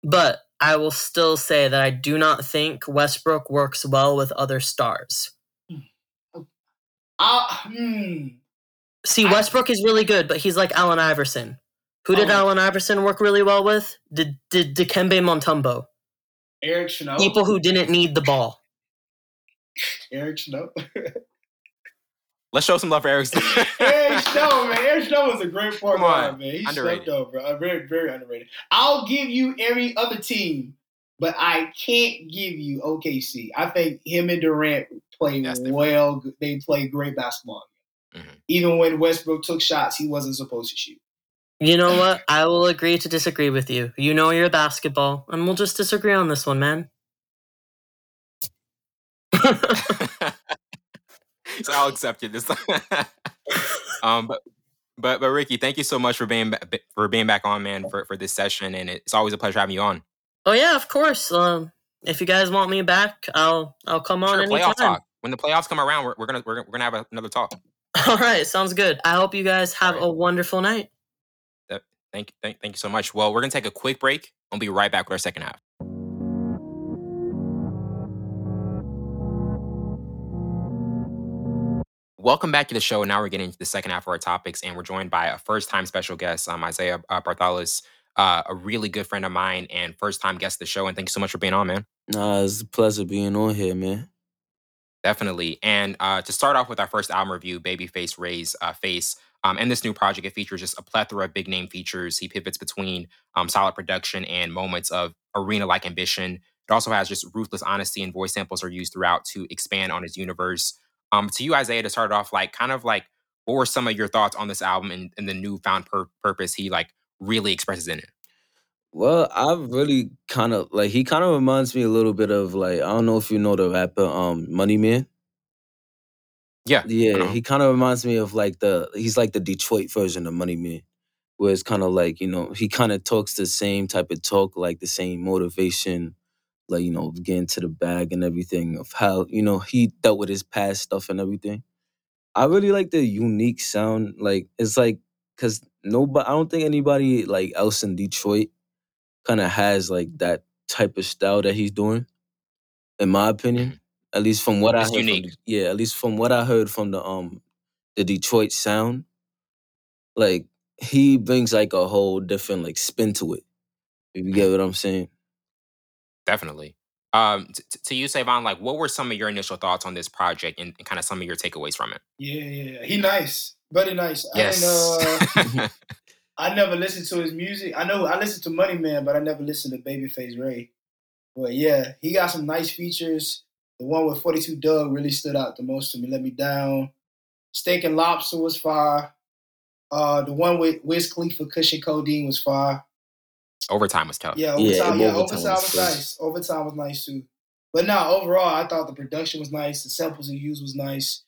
But I will still say that I do not think Westbrook works well with other stars.
Uh, hmm.
See, Westbrook I, is really good, but he's like Allen Iverson, Who did
Um,
Allen Iverson work really well with? Did did Dikembe Mutombo?
Eric Snow.
People who didn't need the ball.
Eric Snow.
Let's show some love for Eric.
Eric Snow, man. Eric Snow was a great point
Come
guard, man. He's
Underrated.
slept over. Uh, very, very underrated. I'll give you every other team, but I can't give you OKC. I think him and Durant play
That's different.
well. They play great basketball.
Mhm.
Even when Westbrook took shots, he wasn't supposed to shoot.
You know what? I will agree to disagree with you. You know your basketball, and we'll just disagree on this one, man.
so I'll accept it this time. um, but but but Ricky, thank you so much for being ba- for being back on, man, for for this session, and it's always a pleasure having you on.
oh yeah, of course. Um, if you guys want me back, I'll I'll come on
Sure,
anytime.
playoff talk. When the playoffs come around, we're, we're gonna we're, gonna- we're gonna have another talk.
All right, sounds good. I hope you guys have
right.
a wonderful night.
Thank, thank, thank you so much. Well, we're going to take a quick break. We'll be right back with our second half. Welcome back to the show. Now we're getting into the second half of our topics, and we're joined by a first time special guest, um, Isaiah uh, uh, a really good friend of mine and first time guest of the show. And thank you so much for being on, man.
Nah, it's a pleasure being on here, man.
Definitely. And uh, to start off with our first album review, Babyface Ray's uh, Face. Um, and this new project, it features just a plethora of big name features. He pivots between um, solid production and moments of arena like ambition. It also has just ruthless honesty and voice samples are used throughout to expand on his universe. Um, to you, Isaiah, to start off, like kind of like what were some of your thoughts on this album and, and the newfound pur- purpose he like really expresses in it?
Well, I really kind of like he kind of reminds me a little bit of like I don't know if you know the rapper um Money Man.
Yeah.
Yeah, he kind of reminds me of like the he's like the Detroit version of Money Man, where it's kind of like you know he kind of talks the same type of talk, like the same motivation, like you know getting to the bag and everything of how you know he dealt with his past stuff and everything. I really like the unique sound. Like it's like because nobody, I don't think anybody like else in Detroit kind of has like that type of style that he's doing. In my opinion, at least from what
It's
I heard. from
unique.
the- yeah, at least from what I heard from the um the Detroit sound, like he brings like a whole different like spin to it. If you get what I'm saying.
Definitely. Um, t- t- to you, Savon, like what were some of your initial thoughts on this project and, and kind of some of your takeaways from it?
Yeah, yeah, yeah. He nice. Very nice.
Yes.
And, uh, I never listened to his music. I know I listened to Money Man, but I never listened to Babyface Ray. But yeah, he got some nice features. The one with 42 Doug really stood out the most to me. Let me down. Steak and Lobster was fire. Uh, the one with Wiz Khalifa, Kush and Codeine was fire.
Overtime was tough.
Yeah,
Yeah,
overtime, yeah,
overtime
overtime
was
was nice. Overtime was nice too. But now overall, I thought the production was nice. The samples he used was nice.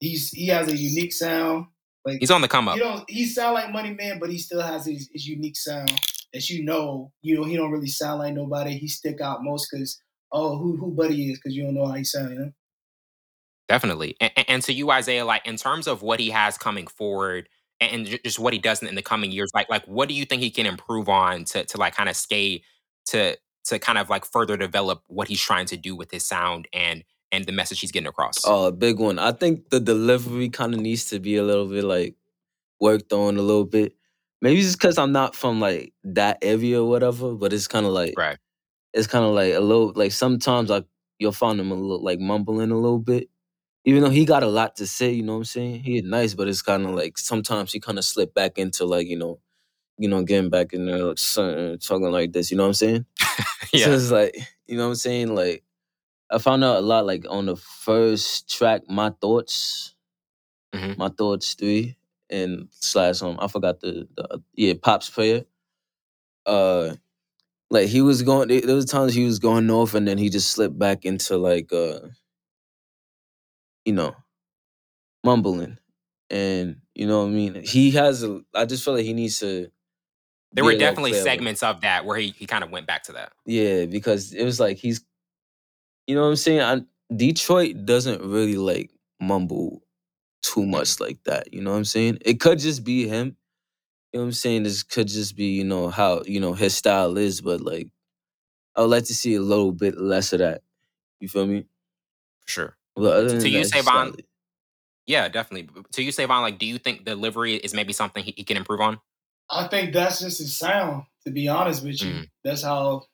He's he has a unique sound. Like
He's on the come up.
you don't he sound like Money Man, but he still has his, his unique sound that you know. You know he don't really sound like nobody. He stick out most because oh who who Buddy is because you don't know how he sound. You know?
Definitely. And, and- and to you, Isaiah, like in terms of what he has coming forward and, and ju- just what he does in, in the coming years, like like what do you think he can improve on to to like kind of stay to to kind of like further develop what he's trying to do with his sound and and the message he's getting across?
Oh, a big one. I think the delivery kind of needs to be a little bit like worked on a little bit. Maybe it's because I'm not from like that area or whatever, but it's kind of like
Right.
it's kind of like a little like sometimes like you'll find him a little like mumbling a little bit. Even though he got a lot to say, you know what I'm saying? He is nice, but it's kind of like sometimes he kind of slip back into like, you know, you know, getting back in there like, son, talking like this, you know what I'm saying? So
yeah.
it's like, you know what I'm saying? Like, I found out a lot like on the first track, My Thoughts,
Mhm.
My Thoughts 3, and slash, um, I forgot the, the yeah, Pop's Prayer. Uh, like he was going, there there was times he was going off and then he just slipped back into like, uh, you know, mumbling. And, you know what I mean? He has a, I just feel like he needs to.
There were definitely segments of that where he, he kind of went back to that.
Yeah, because it was like he's, you know what I'm saying. I, Detroit doesn't really like mumble too much like that. You know what I'm saying? It could just be him. You know what I'm saying? This could just be you know how you know his style is, but like I would like to see a little bit less of that. You feel me?
Sure.
But other
To you,
that, he's
Savon. Yeah, definitely. To you, Savon, like, do you think delivery is maybe something he, he can improve on?
I think that's just his sound. To be honest with you, mm. that's how.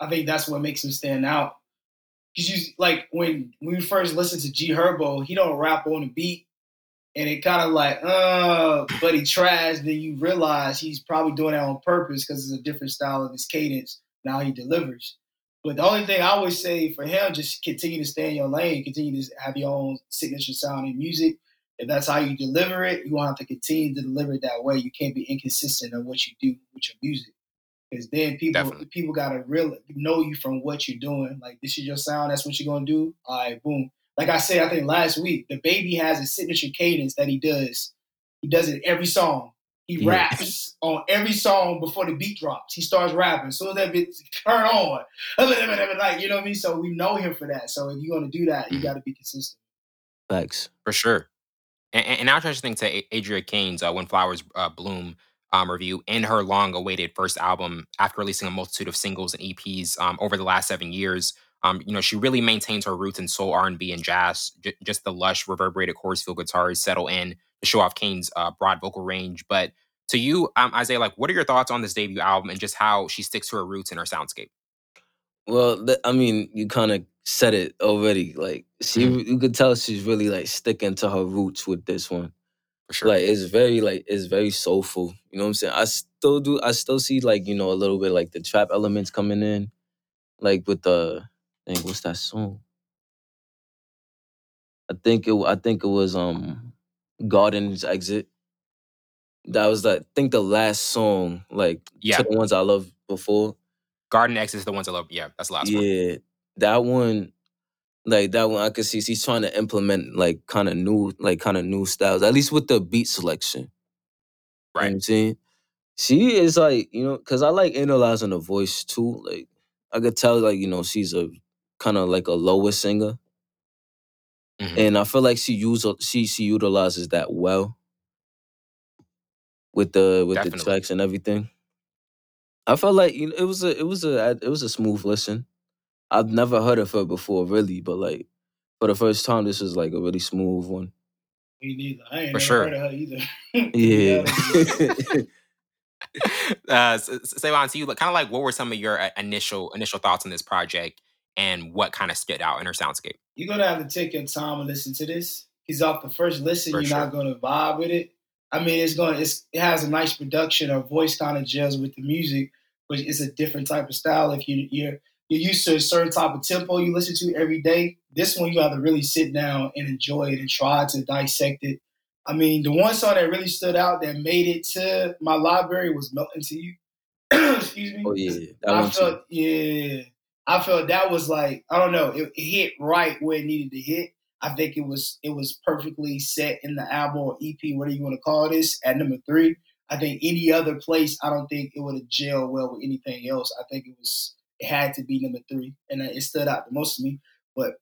I think that's what makes him stand out. Cause you like when when we first listen to G Herbo, he don't rap on the beat, and it kind of like, uh, but he trash. Then you realize he's probably doing that on purpose because it's a different style of his cadence. Now he delivers. But the only thing I always say for him, just continue to stay in your lane, continue to have your own signature sound in music. If that's how you deliver it, you want to have to continue to deliver it that way. You can't be inconsistent of what you do with your music. Because then people Definitely. people gotta really know you from what you're doing. Like this is your sound, that's what you're gonna do. All right, boom. Like I said, I think last week, the baby has a signature cadence that he does. He does it every song. He yeah. raps on every song before the beat drops. He starts rapping. So that bit turn on. Like, you know what I mean? So we know him for that. So if you're gonna do that, you mm-hmm. gotta be consistent.
Thanks.
For sure. And, and now transitioning to think to Adria Kane's uh, When Flowers uh, Bloom um, review in her long awaited first album after releasing a multitude of singles and EPs um, over the last seven years. Um, you know, she really maintains her roots in soul, R&B, and jazz. J- just the lush, reverberated chorus feel guitars settle in to show off Kane's uh, broad vocal range. But to you, um, Isaiah, like, what are your thoughts on this debut album and just how she sticks to her roots and her soundscape?
Well, th- I mean, you kind of said it already. Like, she, mm-hmm. you could tell she's really like sticking to her roots with this one. For sure. Like, it's very like it's very soulful. You know what I'm saying? I still do. I still see like you know a little bit like the trap elements coming in, like with the Dang, what's that song? I think it. I think it was um, Garden's Exit. That was the, I think the last song, like yeah. to the ones I loved before.
Garden Exit is the ones I love. Yeah, that's the last
yeah,
one.
Yeah, that one, like that one, I could see she's trying to implement like kind of new, like kind of new styles, at least with the beat selection. Right. You know I'm saying? She is like, you know, because I like analyzing the voice too. Like, I could tell, like, you know, she's a kind of like a lower singer. Mm-hmm. And I feel like she use she she utilizes that well with the with Definitely. the tracks and everything. I felt like you know, it was a it was a it was a smooth listen. I've never heard of her before, really, but like for the first time, this was like a really smooth one.
Me neither. I ain't for sure. heard of her either.
yeah.
uh, say on to you, but kind of like what were some of your uh, initial initial thoughts on this project, and what kind of stood out in her soundscape?
You're gonna have to take your time and listen to this. Because off the first listen, For you're sure. not gonna vibe with it. I mean, it's going. It's, it has a nice production. Her voice kind of gels with the music, but it's a different type of style. If you you're you're used to a certain type of tempo you listen to every day, this one you have to really sit down and enjoy it and try to dissect it. I mean, the one song that really stood out that made it to my library was "Melting to You." Excuse me.
Oh yeah,
I felt too. yeah. I felt that was like I don't know, it, it, hit right where it needed to hit. I think it was it was perfectly set in the album or EP, whatever you want to call this, at number three. I think any other place, I don't think it would have gelled well with anything else. I think it was it had to be number three, and it stood out the most to me. But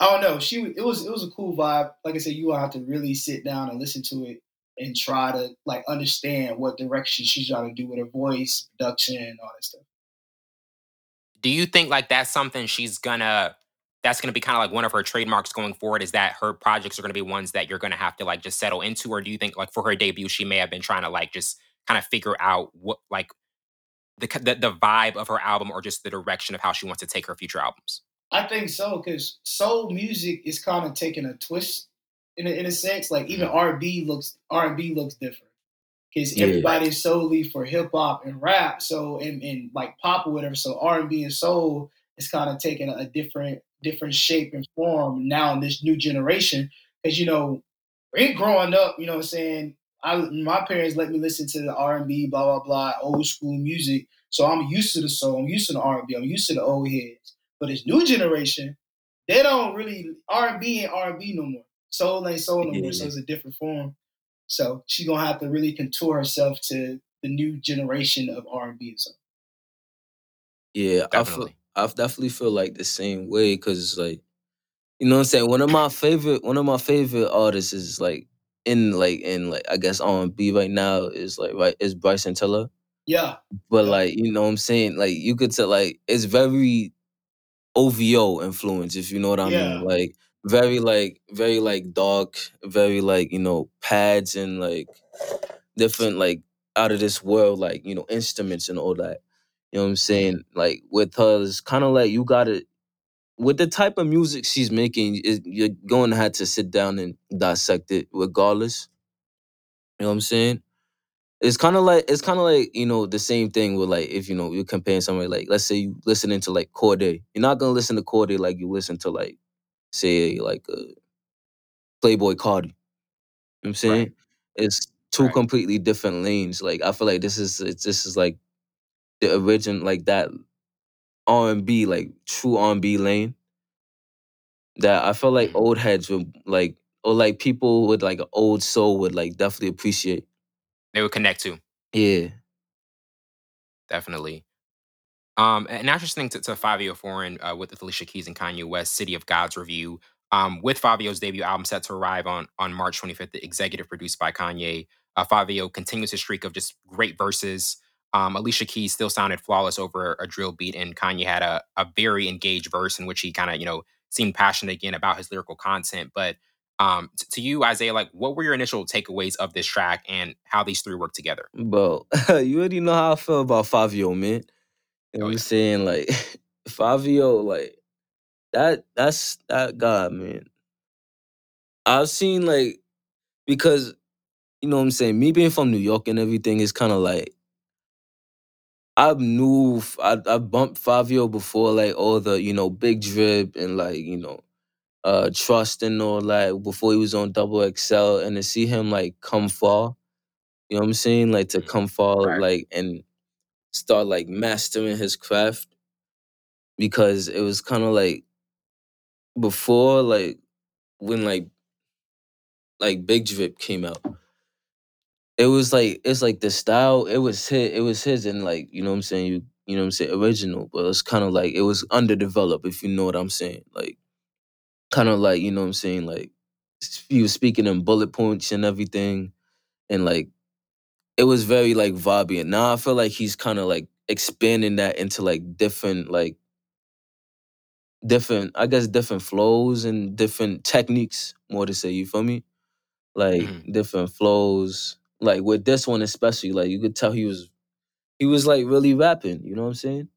I don't know, she it was it was a cool vibe. Like I said, you have to really sit down and listen to it and try to like understand what direction she's trying to do with her voice, production, and all that stuff
do you think like that's something she's gonna that's gonna be kind of like one of her trademarks going forward? Is that her projects are gonna be ones that you're gonna have to like just settle into? Or do you think like for her debut she may have been trying to like just kind of figure out what like the, the, the vibe of her album or just the direction of how she wants to take her future albums?
I think so because soul music is kind of taking a twist in a, in a sense. Like even mm-hmm. r&b looks r&b looks different because yeah. everybody's solely for hip hop and rap. So and, and like pop or whatever. So R and B and soul is kind of taking a different different shape and form now in this new generation. Because you know, ain't growing up, you know what I'm saying. I my parents let me listen to the R and B, blah blah blah, old school music. So I'm used to the soul. I'm used to the R and B. I'm used to the old heads. But this new generation, they don't really R and B ain't R and B no more. Soul ain't soul no more. So it's a different form. So she's gonna have to really contour herself to the new generation of R and B and stuff.
Yeah, definitely. I feel I definitely feel like the same way because it's like, you know what I'm saying. One of my favorite one of my favorite artists is like in like in like I guess R and B right now is like right is Bryson Tiller.
Yeah.
But
yeah.
like you know what I'm saying like you could tell like it's very OVO influence if you know what I yeah. mean like very like very like dark, very like you know pads and like different like out of this world, like you know, instruments and all that. You know what I'm mm-hmm. saying? Like with her, it's kind of like you gotta with the type of music she's making, it, you're going to have to sit down and dissect it regardless. You know what I'm saying? It's kind of like it's kind of like you know the same thing with like if you know you're comparing somebody like let's say you listening to like Cordae, you're not gonna listen to Cordae like you listen to like say like uh, Playboi Carti. You know what I'm saying?
Right.
It's two
Right.
completely different lanes. Like I feel like this is it's, this is like the origin like that R and B like true R and B lane that I feel like
Mhm.
old heads would like or like people with like an old soul would like definitely appreciate.
They would connect to
Yeah.
definitely. Um, and now just to, to Fivio Foreign uh, with Alicia Keys and Kanye West, City of God's review. Um, with Fivio's debut album set to arrive on on March 25th, the executive produced by Kanye. Uh, Fivio continues his streak of just great verses. Um, Alicia Keys still sounded flawless over a drill beat, and Kanye had a, a very engaged verse in which he kind of you know seemed passionate again about his lyrical content. But um, t- to you, Isaiah, like what were your initial takeaways of this track and how these three work together?
Bro, you already know how I feel about Fivio, man. You know
Oh,
what I'm saying? Like Fivio, like that that's that guy, man. I've seen like because you know what I'm saying, me being from New York and everything is kind of like I knew I I bumped Fivio before like all the, you know, big drip and like, you know, uh trust and all that before he was on double XL and to see him like come far, you know what I'm saying? Like to
Mhm.
come far
Right.
like and start like mastering his craft because it was kind of like before like when like like Big Drip came out. It was like it's like the style, it was his it was his and like, you know what I'm saying, you you know what I'm saying, original, but it's kind of like it was underdeveloped if you know what I'm saying. Like kind of like, you know what I'm saying, like he was speaking in bullet points and everything and like it was very like vibey. And now I feel like he's kind of like expanding that into like different like different I guess different flows and different techniques more to say, you feel me? Like
Mhm.
different flows. Like with this one especially, like you could tell he was he was like really rapping, you know what I'm saying?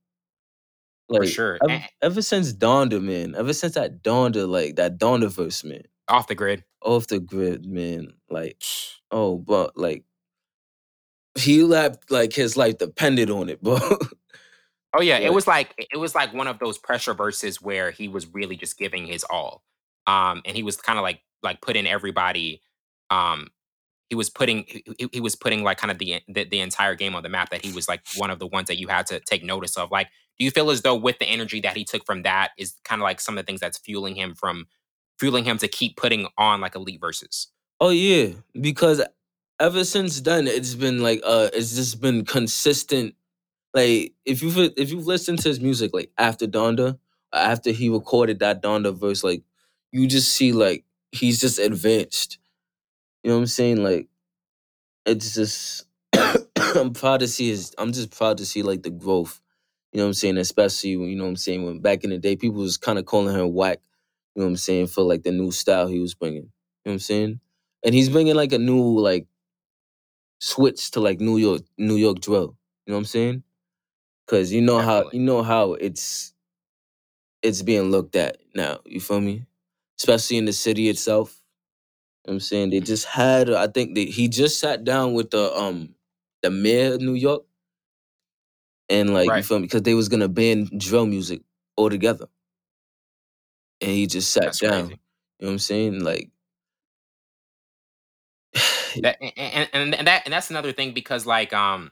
For
Like
sure.
ever, ever since Donda, man, ever since that Donda, like that Donda verse, man,
off the grid.
off the grid, man, like oh, but like he rapped like his life depended on it, bro.
Oh yeah, it was like it was like one of those pressure verses where he was really just giving his all. Um and he was kind of like like putting everybody um he was putting he, he- he was putting like kind of the, the the entire game on the map that he was like one of the ones that you had to take notice of. Like do you feel as though with the energy that he took from that is kind of like some of the things that's fueling him from fueling him to keep putting on like elite verses?
Oh yeah, because ever since then it's been like uh it's just been consistent. Like if you've if you've listened to his music like after Donda, after he recorded that Donda verse, like you just see like he's just advanced. You know what I'm saying? Like it's just I'm proud to see his I'm just proud to see like the growth. You know what I'm saying? Especially when you know what I'm saying when back in the day people was kind of calling him whack. You know what I'm saying for like the new style he was bringing. You know what I'm saying? And he's bringing like a new like switch to like New York New York drill. You know what I'm saying? Cause you know how
Definitely.
you know how it's it's being looked at now. You feel me? Especially in the city itself. You know what I'm saying they just had. I think that he just sat down with the um the mayor of New York, and like you
Right.
feel me because they was gonna ban drill music altogether, and he just sat
That's
down.
crazy.
You know what I'm saying? Like
That and, and, and that and that's another thing because like um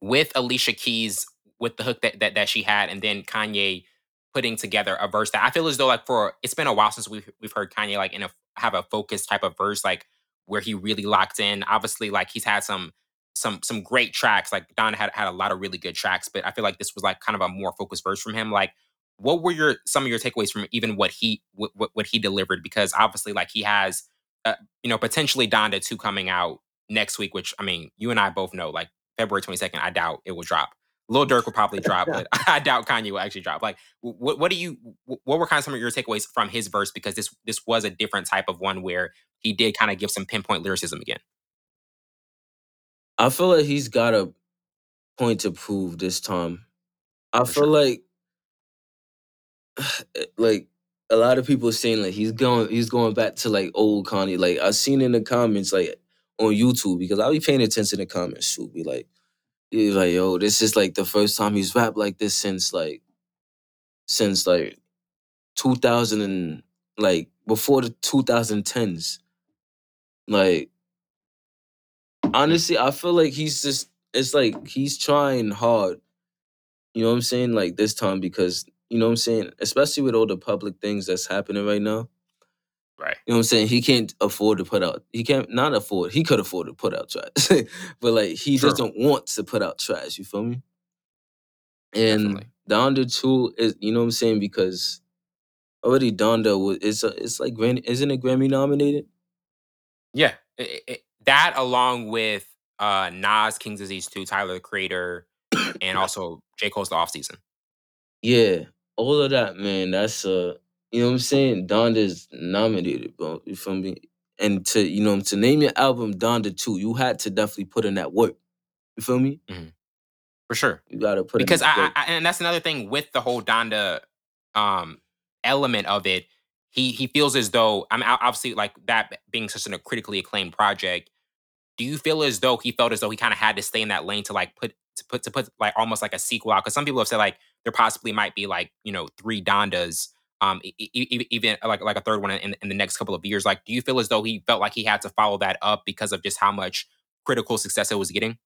with Alicia Keys with the hook that, that that she had and then Kanye putting together a verse that I feel as though like for it's been a while since we've we've heard Kanye like in a have a focused type of verse like where he really locked in. Obviously like he's had some some some great tracks like Don had had a lot of really good tracks but I feel like this was like kind of a more focused verse from him like what were your some of your takeaways from even what he what, what he delivered because obviously like he has uh, you know potentially Donda 2 coming out next week which I mean you and I both know like February 22nd, I doubt it will drop. Lil Durk will probably drop, but I doubt Kanye will actually drop. Like, what what do you what were kind of some of your takeaways from his verse? Because this this was a different type of one where he did kind of give some pinpoint lyricism again.
I feel like he's got a point to prove this time. I
For
feel
sure.
like like a lot of people saying like he's going he's going back to like old Kanye. Like I've seen in the comments like on YouTube because I'll be paying attention to comments too. Be like, he's like, yo, this is like the first time he's rapped like this since like since like 2000 and like before the 2010s. Like honestly, I feel like he's just it's like he's trying hard. You know what I'm saying? Like this time because you know what I'm saying, especially with all the public things that's happening right now.
Right.
You know what I'm saying? He can't afford to put out. He can't not afford. He could afford to put out trash, but like he
True.
doesn't want to put out trash. You feel me? And
Definitely.
Donda two is you know what I'm saying because already Donda was it's a, it's like isn't it Grammy nominated?
Yeah. I- I- that along with uh Nas, King's Disease 2, Tyler the Creator, and also J. Cole's The Off Season.
Yeah, all of that, man. That's uh, you know what I'm saying. Donda's nominated, bro. You feel me? And to you know to name your album Donda two, you had to definitely put in that work. You feel me?
For sure.
You gotta put
because
in that
I. I and that's another thing with the whole Donda um element of it. He he feels as though I mean obviously like that being such a critically acclaimed project. Do you feel as though he felt as though he kind of had to stay in that lane to like put to put to put like almost like a sequel out? Because some people have said like there possibly might be like you know three Dondas. Um, e- e- even like like a third one in, in the next couple of years. Like, do you feel as though he felt like he had to follow that up because of just how much critical success it was getting?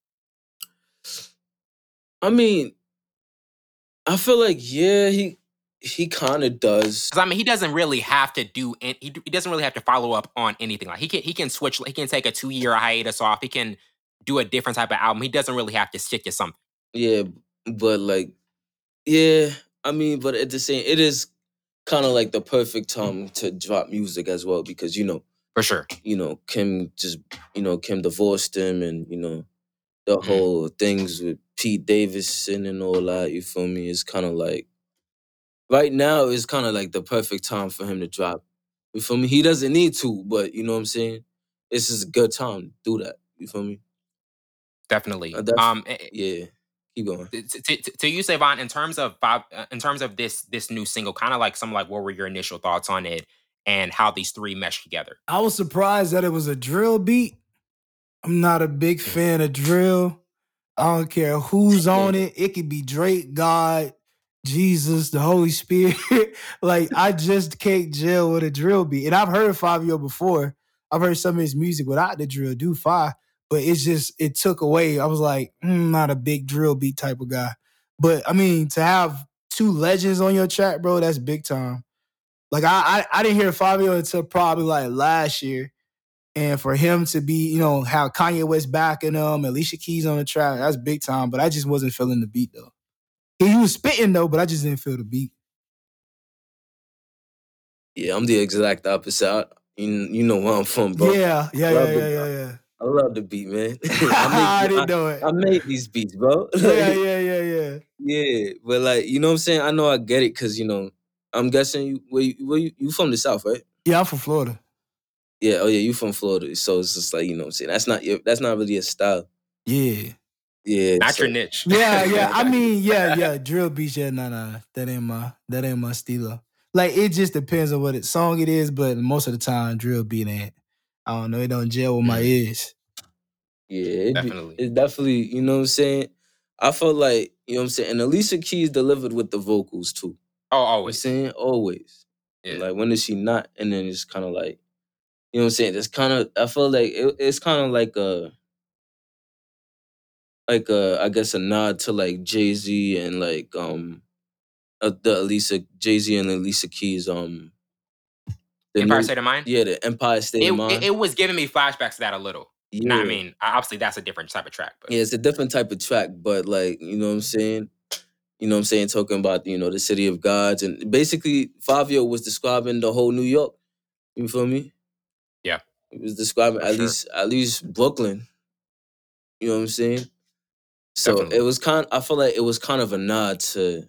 I mean, I feel like yeah, he he kind of does.
Because I mean, he doesn't really have to do. an- He, he doesn't really have to follow up on anything. Like he can he can switch. He can take a two year hiatus off. He can do a different type of album. He doesn't really have to stick to something.
Yeah, but like, yeah, I mean, but at the same, it is kind of like the perfect time to drop music as well because you know
For sure.
you know, Kim just, you know, Kim divorced him and, you know, the
Mhm.
whole things with Pete Davidson and all that, you feel me? It's kind of like, right now is kind of like the perfect time for him to drop. You feel me? He doesn't need to, but you know what I'm saying? This is a good time to do that. You feel me?
Definitely.
Def-
um,
Yeah. Keep going.
to, to, to- to you, Savon, in terms of Bob, uh, in terms of this this new single, kind of like some like what were your initial thoughts on it and how these three mesh together?
I was surprised that it was a drill beat. I'm not a big fan of drill. I don't care who's on it. It could be Drake, God, Jesus, the Holy Spirit. like I just can't gel with a drill beat. And I've heard Fivio before. I've heard some of his music without the drill, do fine. But it's just it took away. I was like, mm, not a big drill beat type of guy. But I mean, to have two legends on your track, bro, that's big time. Like I, I, I didn't hear Fivio until probably like last year, and for him to be, you know, how Kanye West backing him, Alicia Keys on the track, that's big time. But I just wasn't feeling the beat though. He, was spitting though, but I just didn't feel the beat.
Yeah, I'm the exact opposite. I, you, you know where I'm from, bro.
Yeah, yeah, yeah, yeah, yeah, yeah.
I love the beat, man.
I,
I,
didn't know it.
I, I made these beats, bro.
yeah, yeah, yeah, yeah.
Yeah, but like you know what I'm saying. I know I get it because you know I'm guessing you where you, where you, you from the south, right?
Yeah, I'm from Florida.
Yeah. Oh yeah, you from Florida, so it's just like you know what I'm saying. That's not your. That's not really a style.
Yeah.
Yeah.
Not
so-
your niche.
Yeah, yeah. I mean, yeah, yeah. Drill beats, yeah, nah, nah. That ain't my that ain't my stilo. Like it just depends on what it, song it is, but most of the time drill beat ain't. I don't know, it don't gel with my ears.
Yeah, it
Definitely.
It definitely. You know what I'm saying. I felt like you know what I'm saying, and Alicia Keys delivered with the vocals too.
Oh,
You know I'm
always.
saying always.
Yeah.
Like when is she not? And then it's kind of like, you know what I'm saying? It's kind of I feel like it, it's kind of like a like a I guess a nod to like Jay Z and like um uh, the Alicia Jay Z and Alicia Keys um the
Empire
new-
State of Mind.
yeah the Empire State
It,
of Mind.
it, it was giving me flashbacks to that a little.
yeah.
Nah, I mean, obviously that's a different type of track, but
Yeah, it's a different type of track, but like, you know what I'm saying? You know what I'm saying? Talking about, you know, the city of gods. And basically, Fivio was describing the whole New York. You feel me?
Yeah.
He was describing
For
at
sure.
least at least Brooklyn. You know what I'm saying? So
Definitely.
it was kind I feel like it was kind of a nod to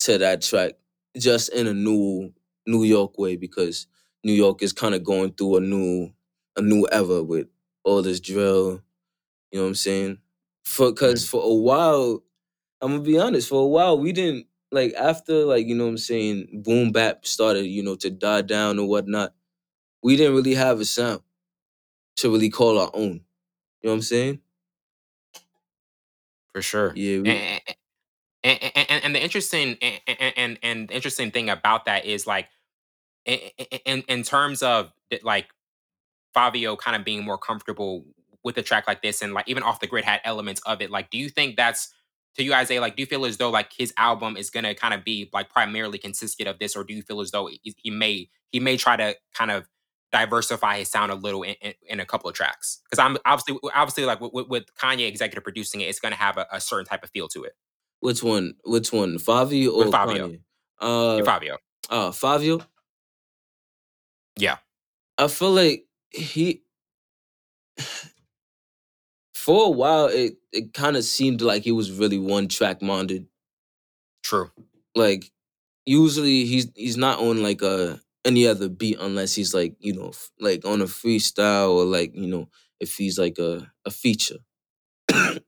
to that track, just in a new New York way, because New York is kind of going through a new a new era with all this drill, You know what I'm saying? For cause for a while, I'm gonna be honest, for a while we didn't like after like, you know what I'm saying, boom bap started, you know, to die down or whatnot, we didn't really have a sound to really call our own. You know what I'm saying?
For sure.
Yeah, we,
and, and, and, and the interesting and, and and the interesting thing about that is like in in, in terms of like Fivio kind of being more comfortable with a track like this and like even off the grid had elements of it like do you think that's to you Isaiah like do you feel as though like his album is going to kind of be like primarily consisted of this or do you feel as though he, he may he may try to kind of diversify his sound a little in, in, in a couple of tracks? Because i'm obviously obviously like with, with kanye executive producing it it's going to have a, a, certain type of feel to it.
Which one which one Fivio or
with Fivio
Kanye? uh
Fivio
uh Fivio
yeah.
I feel like he for a while it it kind of seemed like he was really one track minded.
True.
Like usually he's he's not on like a any other beat unless he's like you know f- like on a freestyle or like you know if he's like a a feature.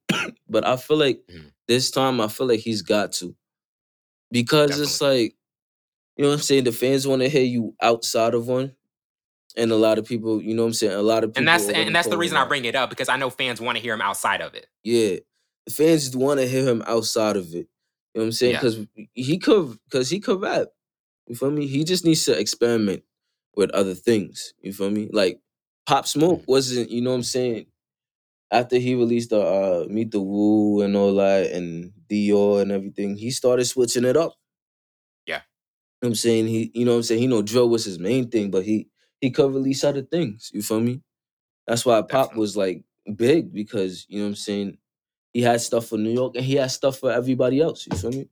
But i feel like
Mhm.
this time i feel like he's got to. Because it's like you know what i'm saying? The fans want to hear you outside of one and a lot of people you know what i'm saying a lot of people
and that's and that's the reason I bring it up because I know fans want to hear him outside of it.
Yeah, the fans just want to hear him outside of it. You know what I'm saying?
Yeah.
Because he could, because he could rap. You feel me? He just needs to experiment with other things. You feel me? Like Pop Smoke
Mm.
wasn't. You know what I'm saying? After he released the uh, Meet the Woo and all that, and Dior and everything, he started switching it up.
Yeah.
You know what I'm saying? He, you know what I'm saying? He know drill was his main thing, but he he could release other things. You feel me? That's why Pop
Definitely.
was like big because you know what I'm saying. He had stuff for New York and he had stuff for everybody else. You feel me?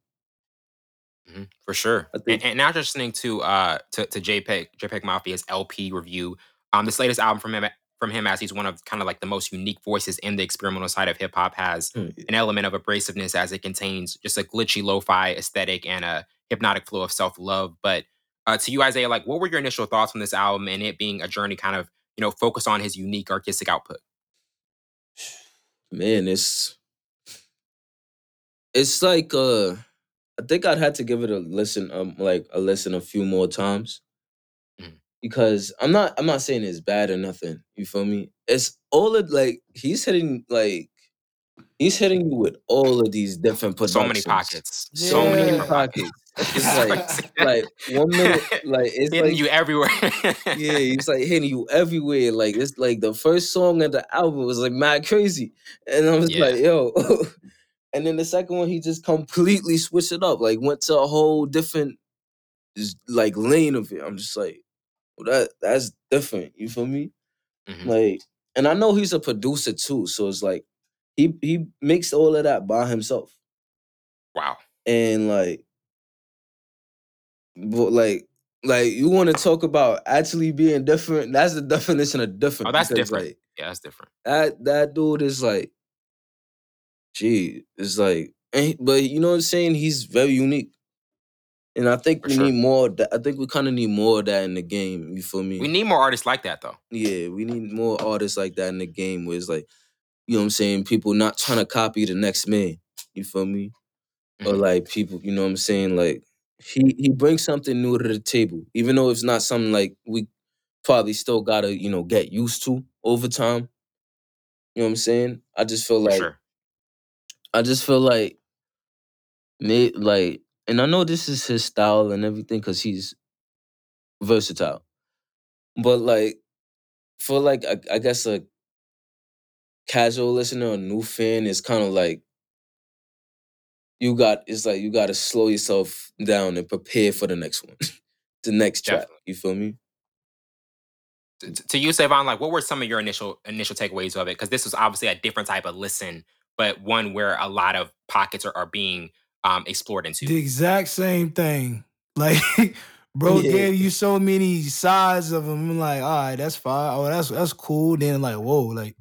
Mhm, for sure. And, and now just listening to uh to, to JPEG JPEG Mafia's LP review. Um, this latest album from him from him as he's one of kind of like the most unique voices in the experimental side of hip hop has
Hmm.
an element of abrasiveness as it contains just a glitchy lo-fi aesthetic and a hypnotic flow of self-love. But uh, to you, Isaiah, like what were your initial thoughts on this album and it being a journey kind of you know focused on his unique artistic output?
Man, it's it's like uh I think I'd had to give it a listen um like a listen a few more times.
Mhm.
Because I'm not I'm not saying it's bad or nothing. You feel me? It's all of like he's hitting like he's hitting you with all of these different
So many pockets. So many
pockets. It's like like one minute like it's
hitting
like
you everywhere.
yeah, he's like hitting you everywhere. Like it's like the first song of the album was like mad crazy, and I was
Yeah.
like, yo. and then the second one, he just completely switched it up. Like went to a whole different, like lane of it. I'm just like, well, that that's different. You feel me?
Mhm.
Like, and I know he's a producer too, so it's like he he makes all of that by himself,
Wow.
and like, but like. Like you want to talk about actually being different? That's the definition of different.
Oh, that's different.
Like,
Yeah, that's different.
that that dude is like, gee, it's like, and he- but you know what I'm saying? He's very unique, and I think
For
we
sure.
need more. of that- I think we kind of need more of that in the game. You feel me?
We need more artists like that though.
yeah, we need more artists like that in the game. Where it's like, you know what I'm saying? People not trying to copy the next man. You feel me? Or
Mhm.
like people, you know what I'm saying? Like he he brings something new to the table, even though it's not something like we probably still gotta you know get used to over time. You know what I'm saying? I just feel
For
like
sure.
I just feel like, may, like, and I know this is his style and everything because he's versatile, but like, for like, I, I guess a casual listener, a new fan is kind of like, you got, it's like you got to slow yourself down and prepare for the next one, the next track.
Definitely.
You feel me?
To, to you, Savon, like what were some of your initial initial takeaways of it? Because this was obviously a different type of listen, but one where a lot of pockets are, are being um, explored into.
The exact same thing. Like, bro
Yeah.
gave you so many sides of them. I'm like, all right, that's fine. Oh, that's that's cool. Then like, whoa, like,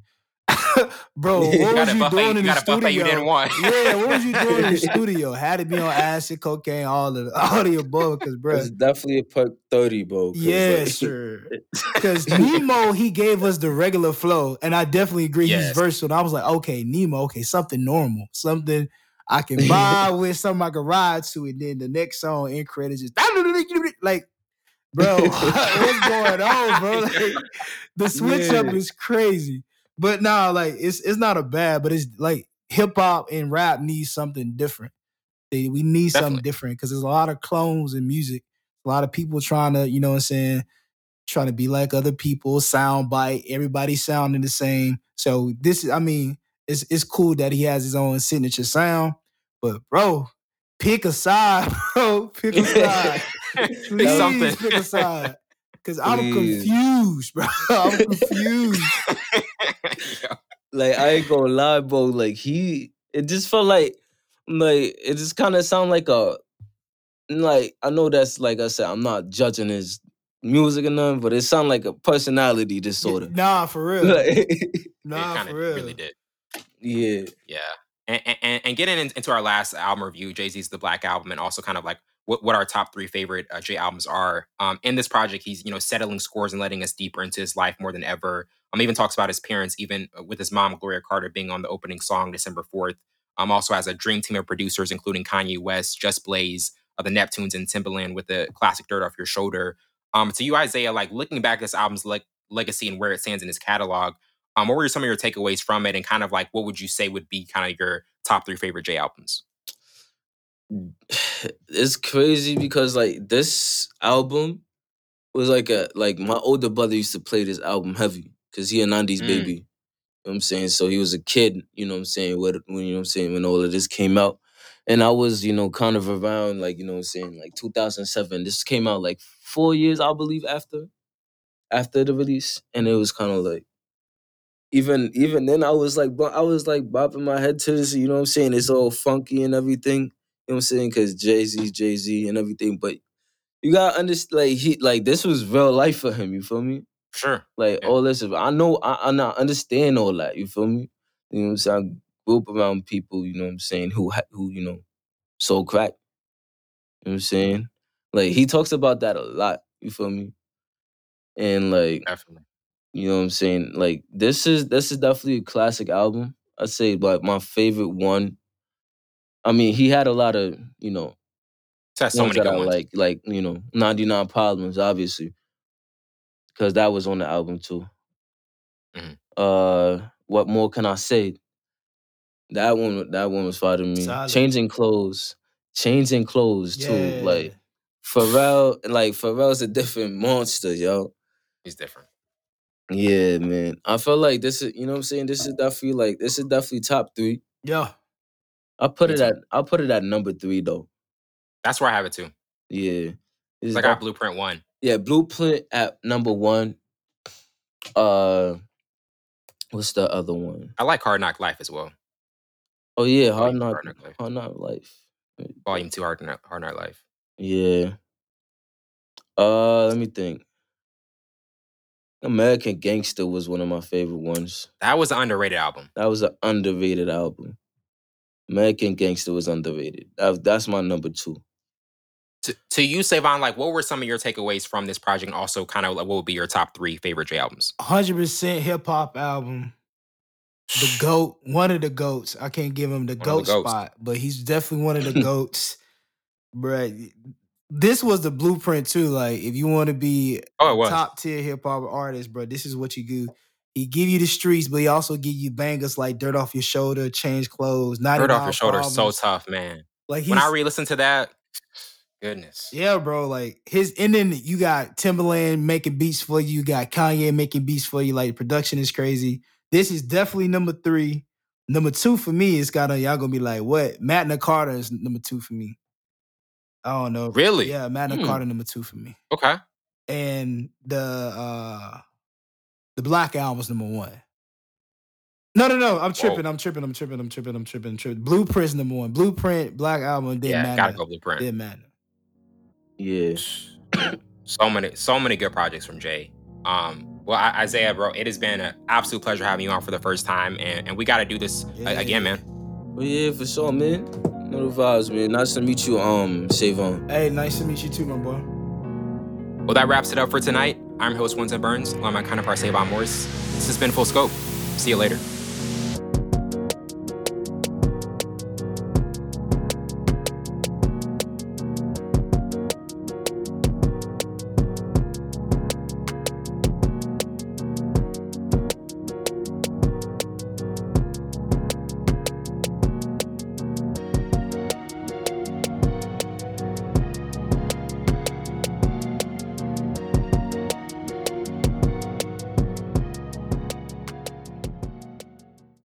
bro, what
got
was you
buffet.
doing
You
in the
got a you
studio?
didn't want.
Yeah, what was you doing in the studio? Had to be on acid, cocaine, all of the, all the above, because bro.
It's definitely a perk 30, bro. 'cause,
Yeah,
like,
sir. Because Nemo, he gave us the regular flow, and I definitely agree he's versatile. And I was like, okay, Nemo, okay, something normal, something I can vibe with, something I can ride to, and then the next song in credits is like, bro, what's going on, bro? Like, the switch up is crazy. But nah, like it's it's not a bad, but it's like hip hop and rap needs something different. They- We need something different because there's a lot of clones in music. A lot of people trying to, you know what I'm saying, trying to be like other people, sound bite, everybody sounding the same. So this is, I mean, it's it's cool that he has his own signature sound, but bro, pick a side, bro. Pick a side.
Pick
Please
something.
pick a side. Cause I'm
Please.
confused, bro. I'm confused.
Like I ain't gonna lie, bro. Like he, it just felt like, like it just kind of sound like a, like I know that's like I said, I'm not judging his music or nothing, but it sound like a personality disorder.
Nah, for real.
Like,
Nah, for real.
really did.
yeah,
Yeah. And, and, and getting into our last album review, Jay Z's The Black Album, and also kind of like what, what our top three favorite uh, Jay albums are. Um, in this project, he's you know settling scores and letting us deeper into his life more than ever. Um, even talks about his parents, even uh, with his mom Gloria Carter being on the opening song December fourth. Um, also has a dream team of producers including Kanye West, Just Blaze, uh, the Neptunes, and Timbaland with the classic "Dirt Off Your Shoulder." Um, to you, Isaiah, like looking back at this album's like legacy and where it stands in his catalog, um, what were some of your takeaways from it, and kind of like what would you say would be kind of your top three favorite Jay albums?
It's crazy because like this album was like a like my older brother used to play this album heavy because he a 90s
Mm.
baby. You know what I'm saying? So he was a kid, you know what I'm saying, when, when you know what I'm saying, when all of this came out. And I was, you know, kind of around like, you know what I'm saying, like 2007. This came out like four years, I believe, after after the release. And it was kind of like even even then I was like I was like bopping my head to this, you know what I'm saying? It's all funky and everything. You know what I'm saying? Cause Jay-Z, Jay-Z and everything. But you gotta understand like he like this was real life for him, you feel me?
Sure.
Like
Yeah.
all this, I know, I, I not understand all that. You feel me? You know what I'm saying? I grew up around people, you know what I'm saying, who who you know sold crack. You know what I'm mm-hmm. saying? Like he talks about that a lot. You feel me? And like
Definitely.
you know what I'm saying? Like this is this is definitely a classic album. I'd say like my favorite one. I mean, he had a lot of you know
so
ones
many
that
good
I
ones.
like, like you know, 99 Problems, obviously, because that was on the album too.
Mhm.
Uh, what more can I say? That one, that one was fire to me.
Solid.
Changing clothes, changing clothes too. Like Pharrell, like Pharrell's a different monster, yo.
He's different.
Yeah, man. I feel like this is, you know what I'm saying. This is definitely like this is definitely top three.
Yeah.
I put it at I'll put it at number three though.
That's where I have it too.
Yeah. It's
I got
def-
Blueprint One.
Yeah, Blueprint at number one. Uh, what's the other one?
I like Hard Knock Life as well.
Oh yeah, Hard
like
Knock,
Hard Knock Life.
Hard Knock Life.
Volume Two, Hard Knock, Hard Knock Life.
Yeah. Uh, let me think. American Gangster was one of my favorite ones.
That was an underrated album.
That was an underrated album. American Gangster was underrated. That, that's my number two.
To, to you, Savon, like what were some of your takeaways from this project? And also, kind of like what would be your top three favorite Jay albums?
hundred percent hip hop album. The goat, one of the goats. I can't give him the
One of the
goat spot, but he's definitely one of the goats. Bruh, this was the blueprint too. Like, if you want to be
Oh,
top tier hip hop artist, bro, this is what you do. He give you the streets, but he also give you bangers like "Dirt Off Your Shoulder," "Change Clothes," "99
Dirt off your shoulder is so tough, man.
Like
When I re-listened to that, goodness.
Yeah, bro. Like his and then you got Timbaland making beats for you. You got Kanye making beats for you. Like production is crazy. This is definitely number three. Number two for me is gotta y'all gonna be like, what? Magna Carta is number two for me. I don't know.
Really?
Yeah, Matt
Hmm.
Carter number two for me.
Okay.
And the uh the Black Album was number one. No, no, no. I'm tripping. Whoa. I'm tripping. I'm tripping. I'm tripping. I'm tripping. I'm tripping. Blueprint's number one. Blueprint, Black Album, didn't
yeah,
matter.
Gotta go Blueprint.
Didn't matter.
Yeah.
so many, so many good projects from Jay. Um, well, Isaiah, bro, it has been an absolute pleasure having you on for the first time, and, and we got to do this yeah. again, man.
Well, yeah, for sure, man. No vibes, man. Nice to meet you, um, Savon.
Hey, nice to meet you too, my boy.
Well, that wraps it up for tonight. I'm host, Winston Burns, along my counterpart, Savon Morris. This has been Full Scope. See you later.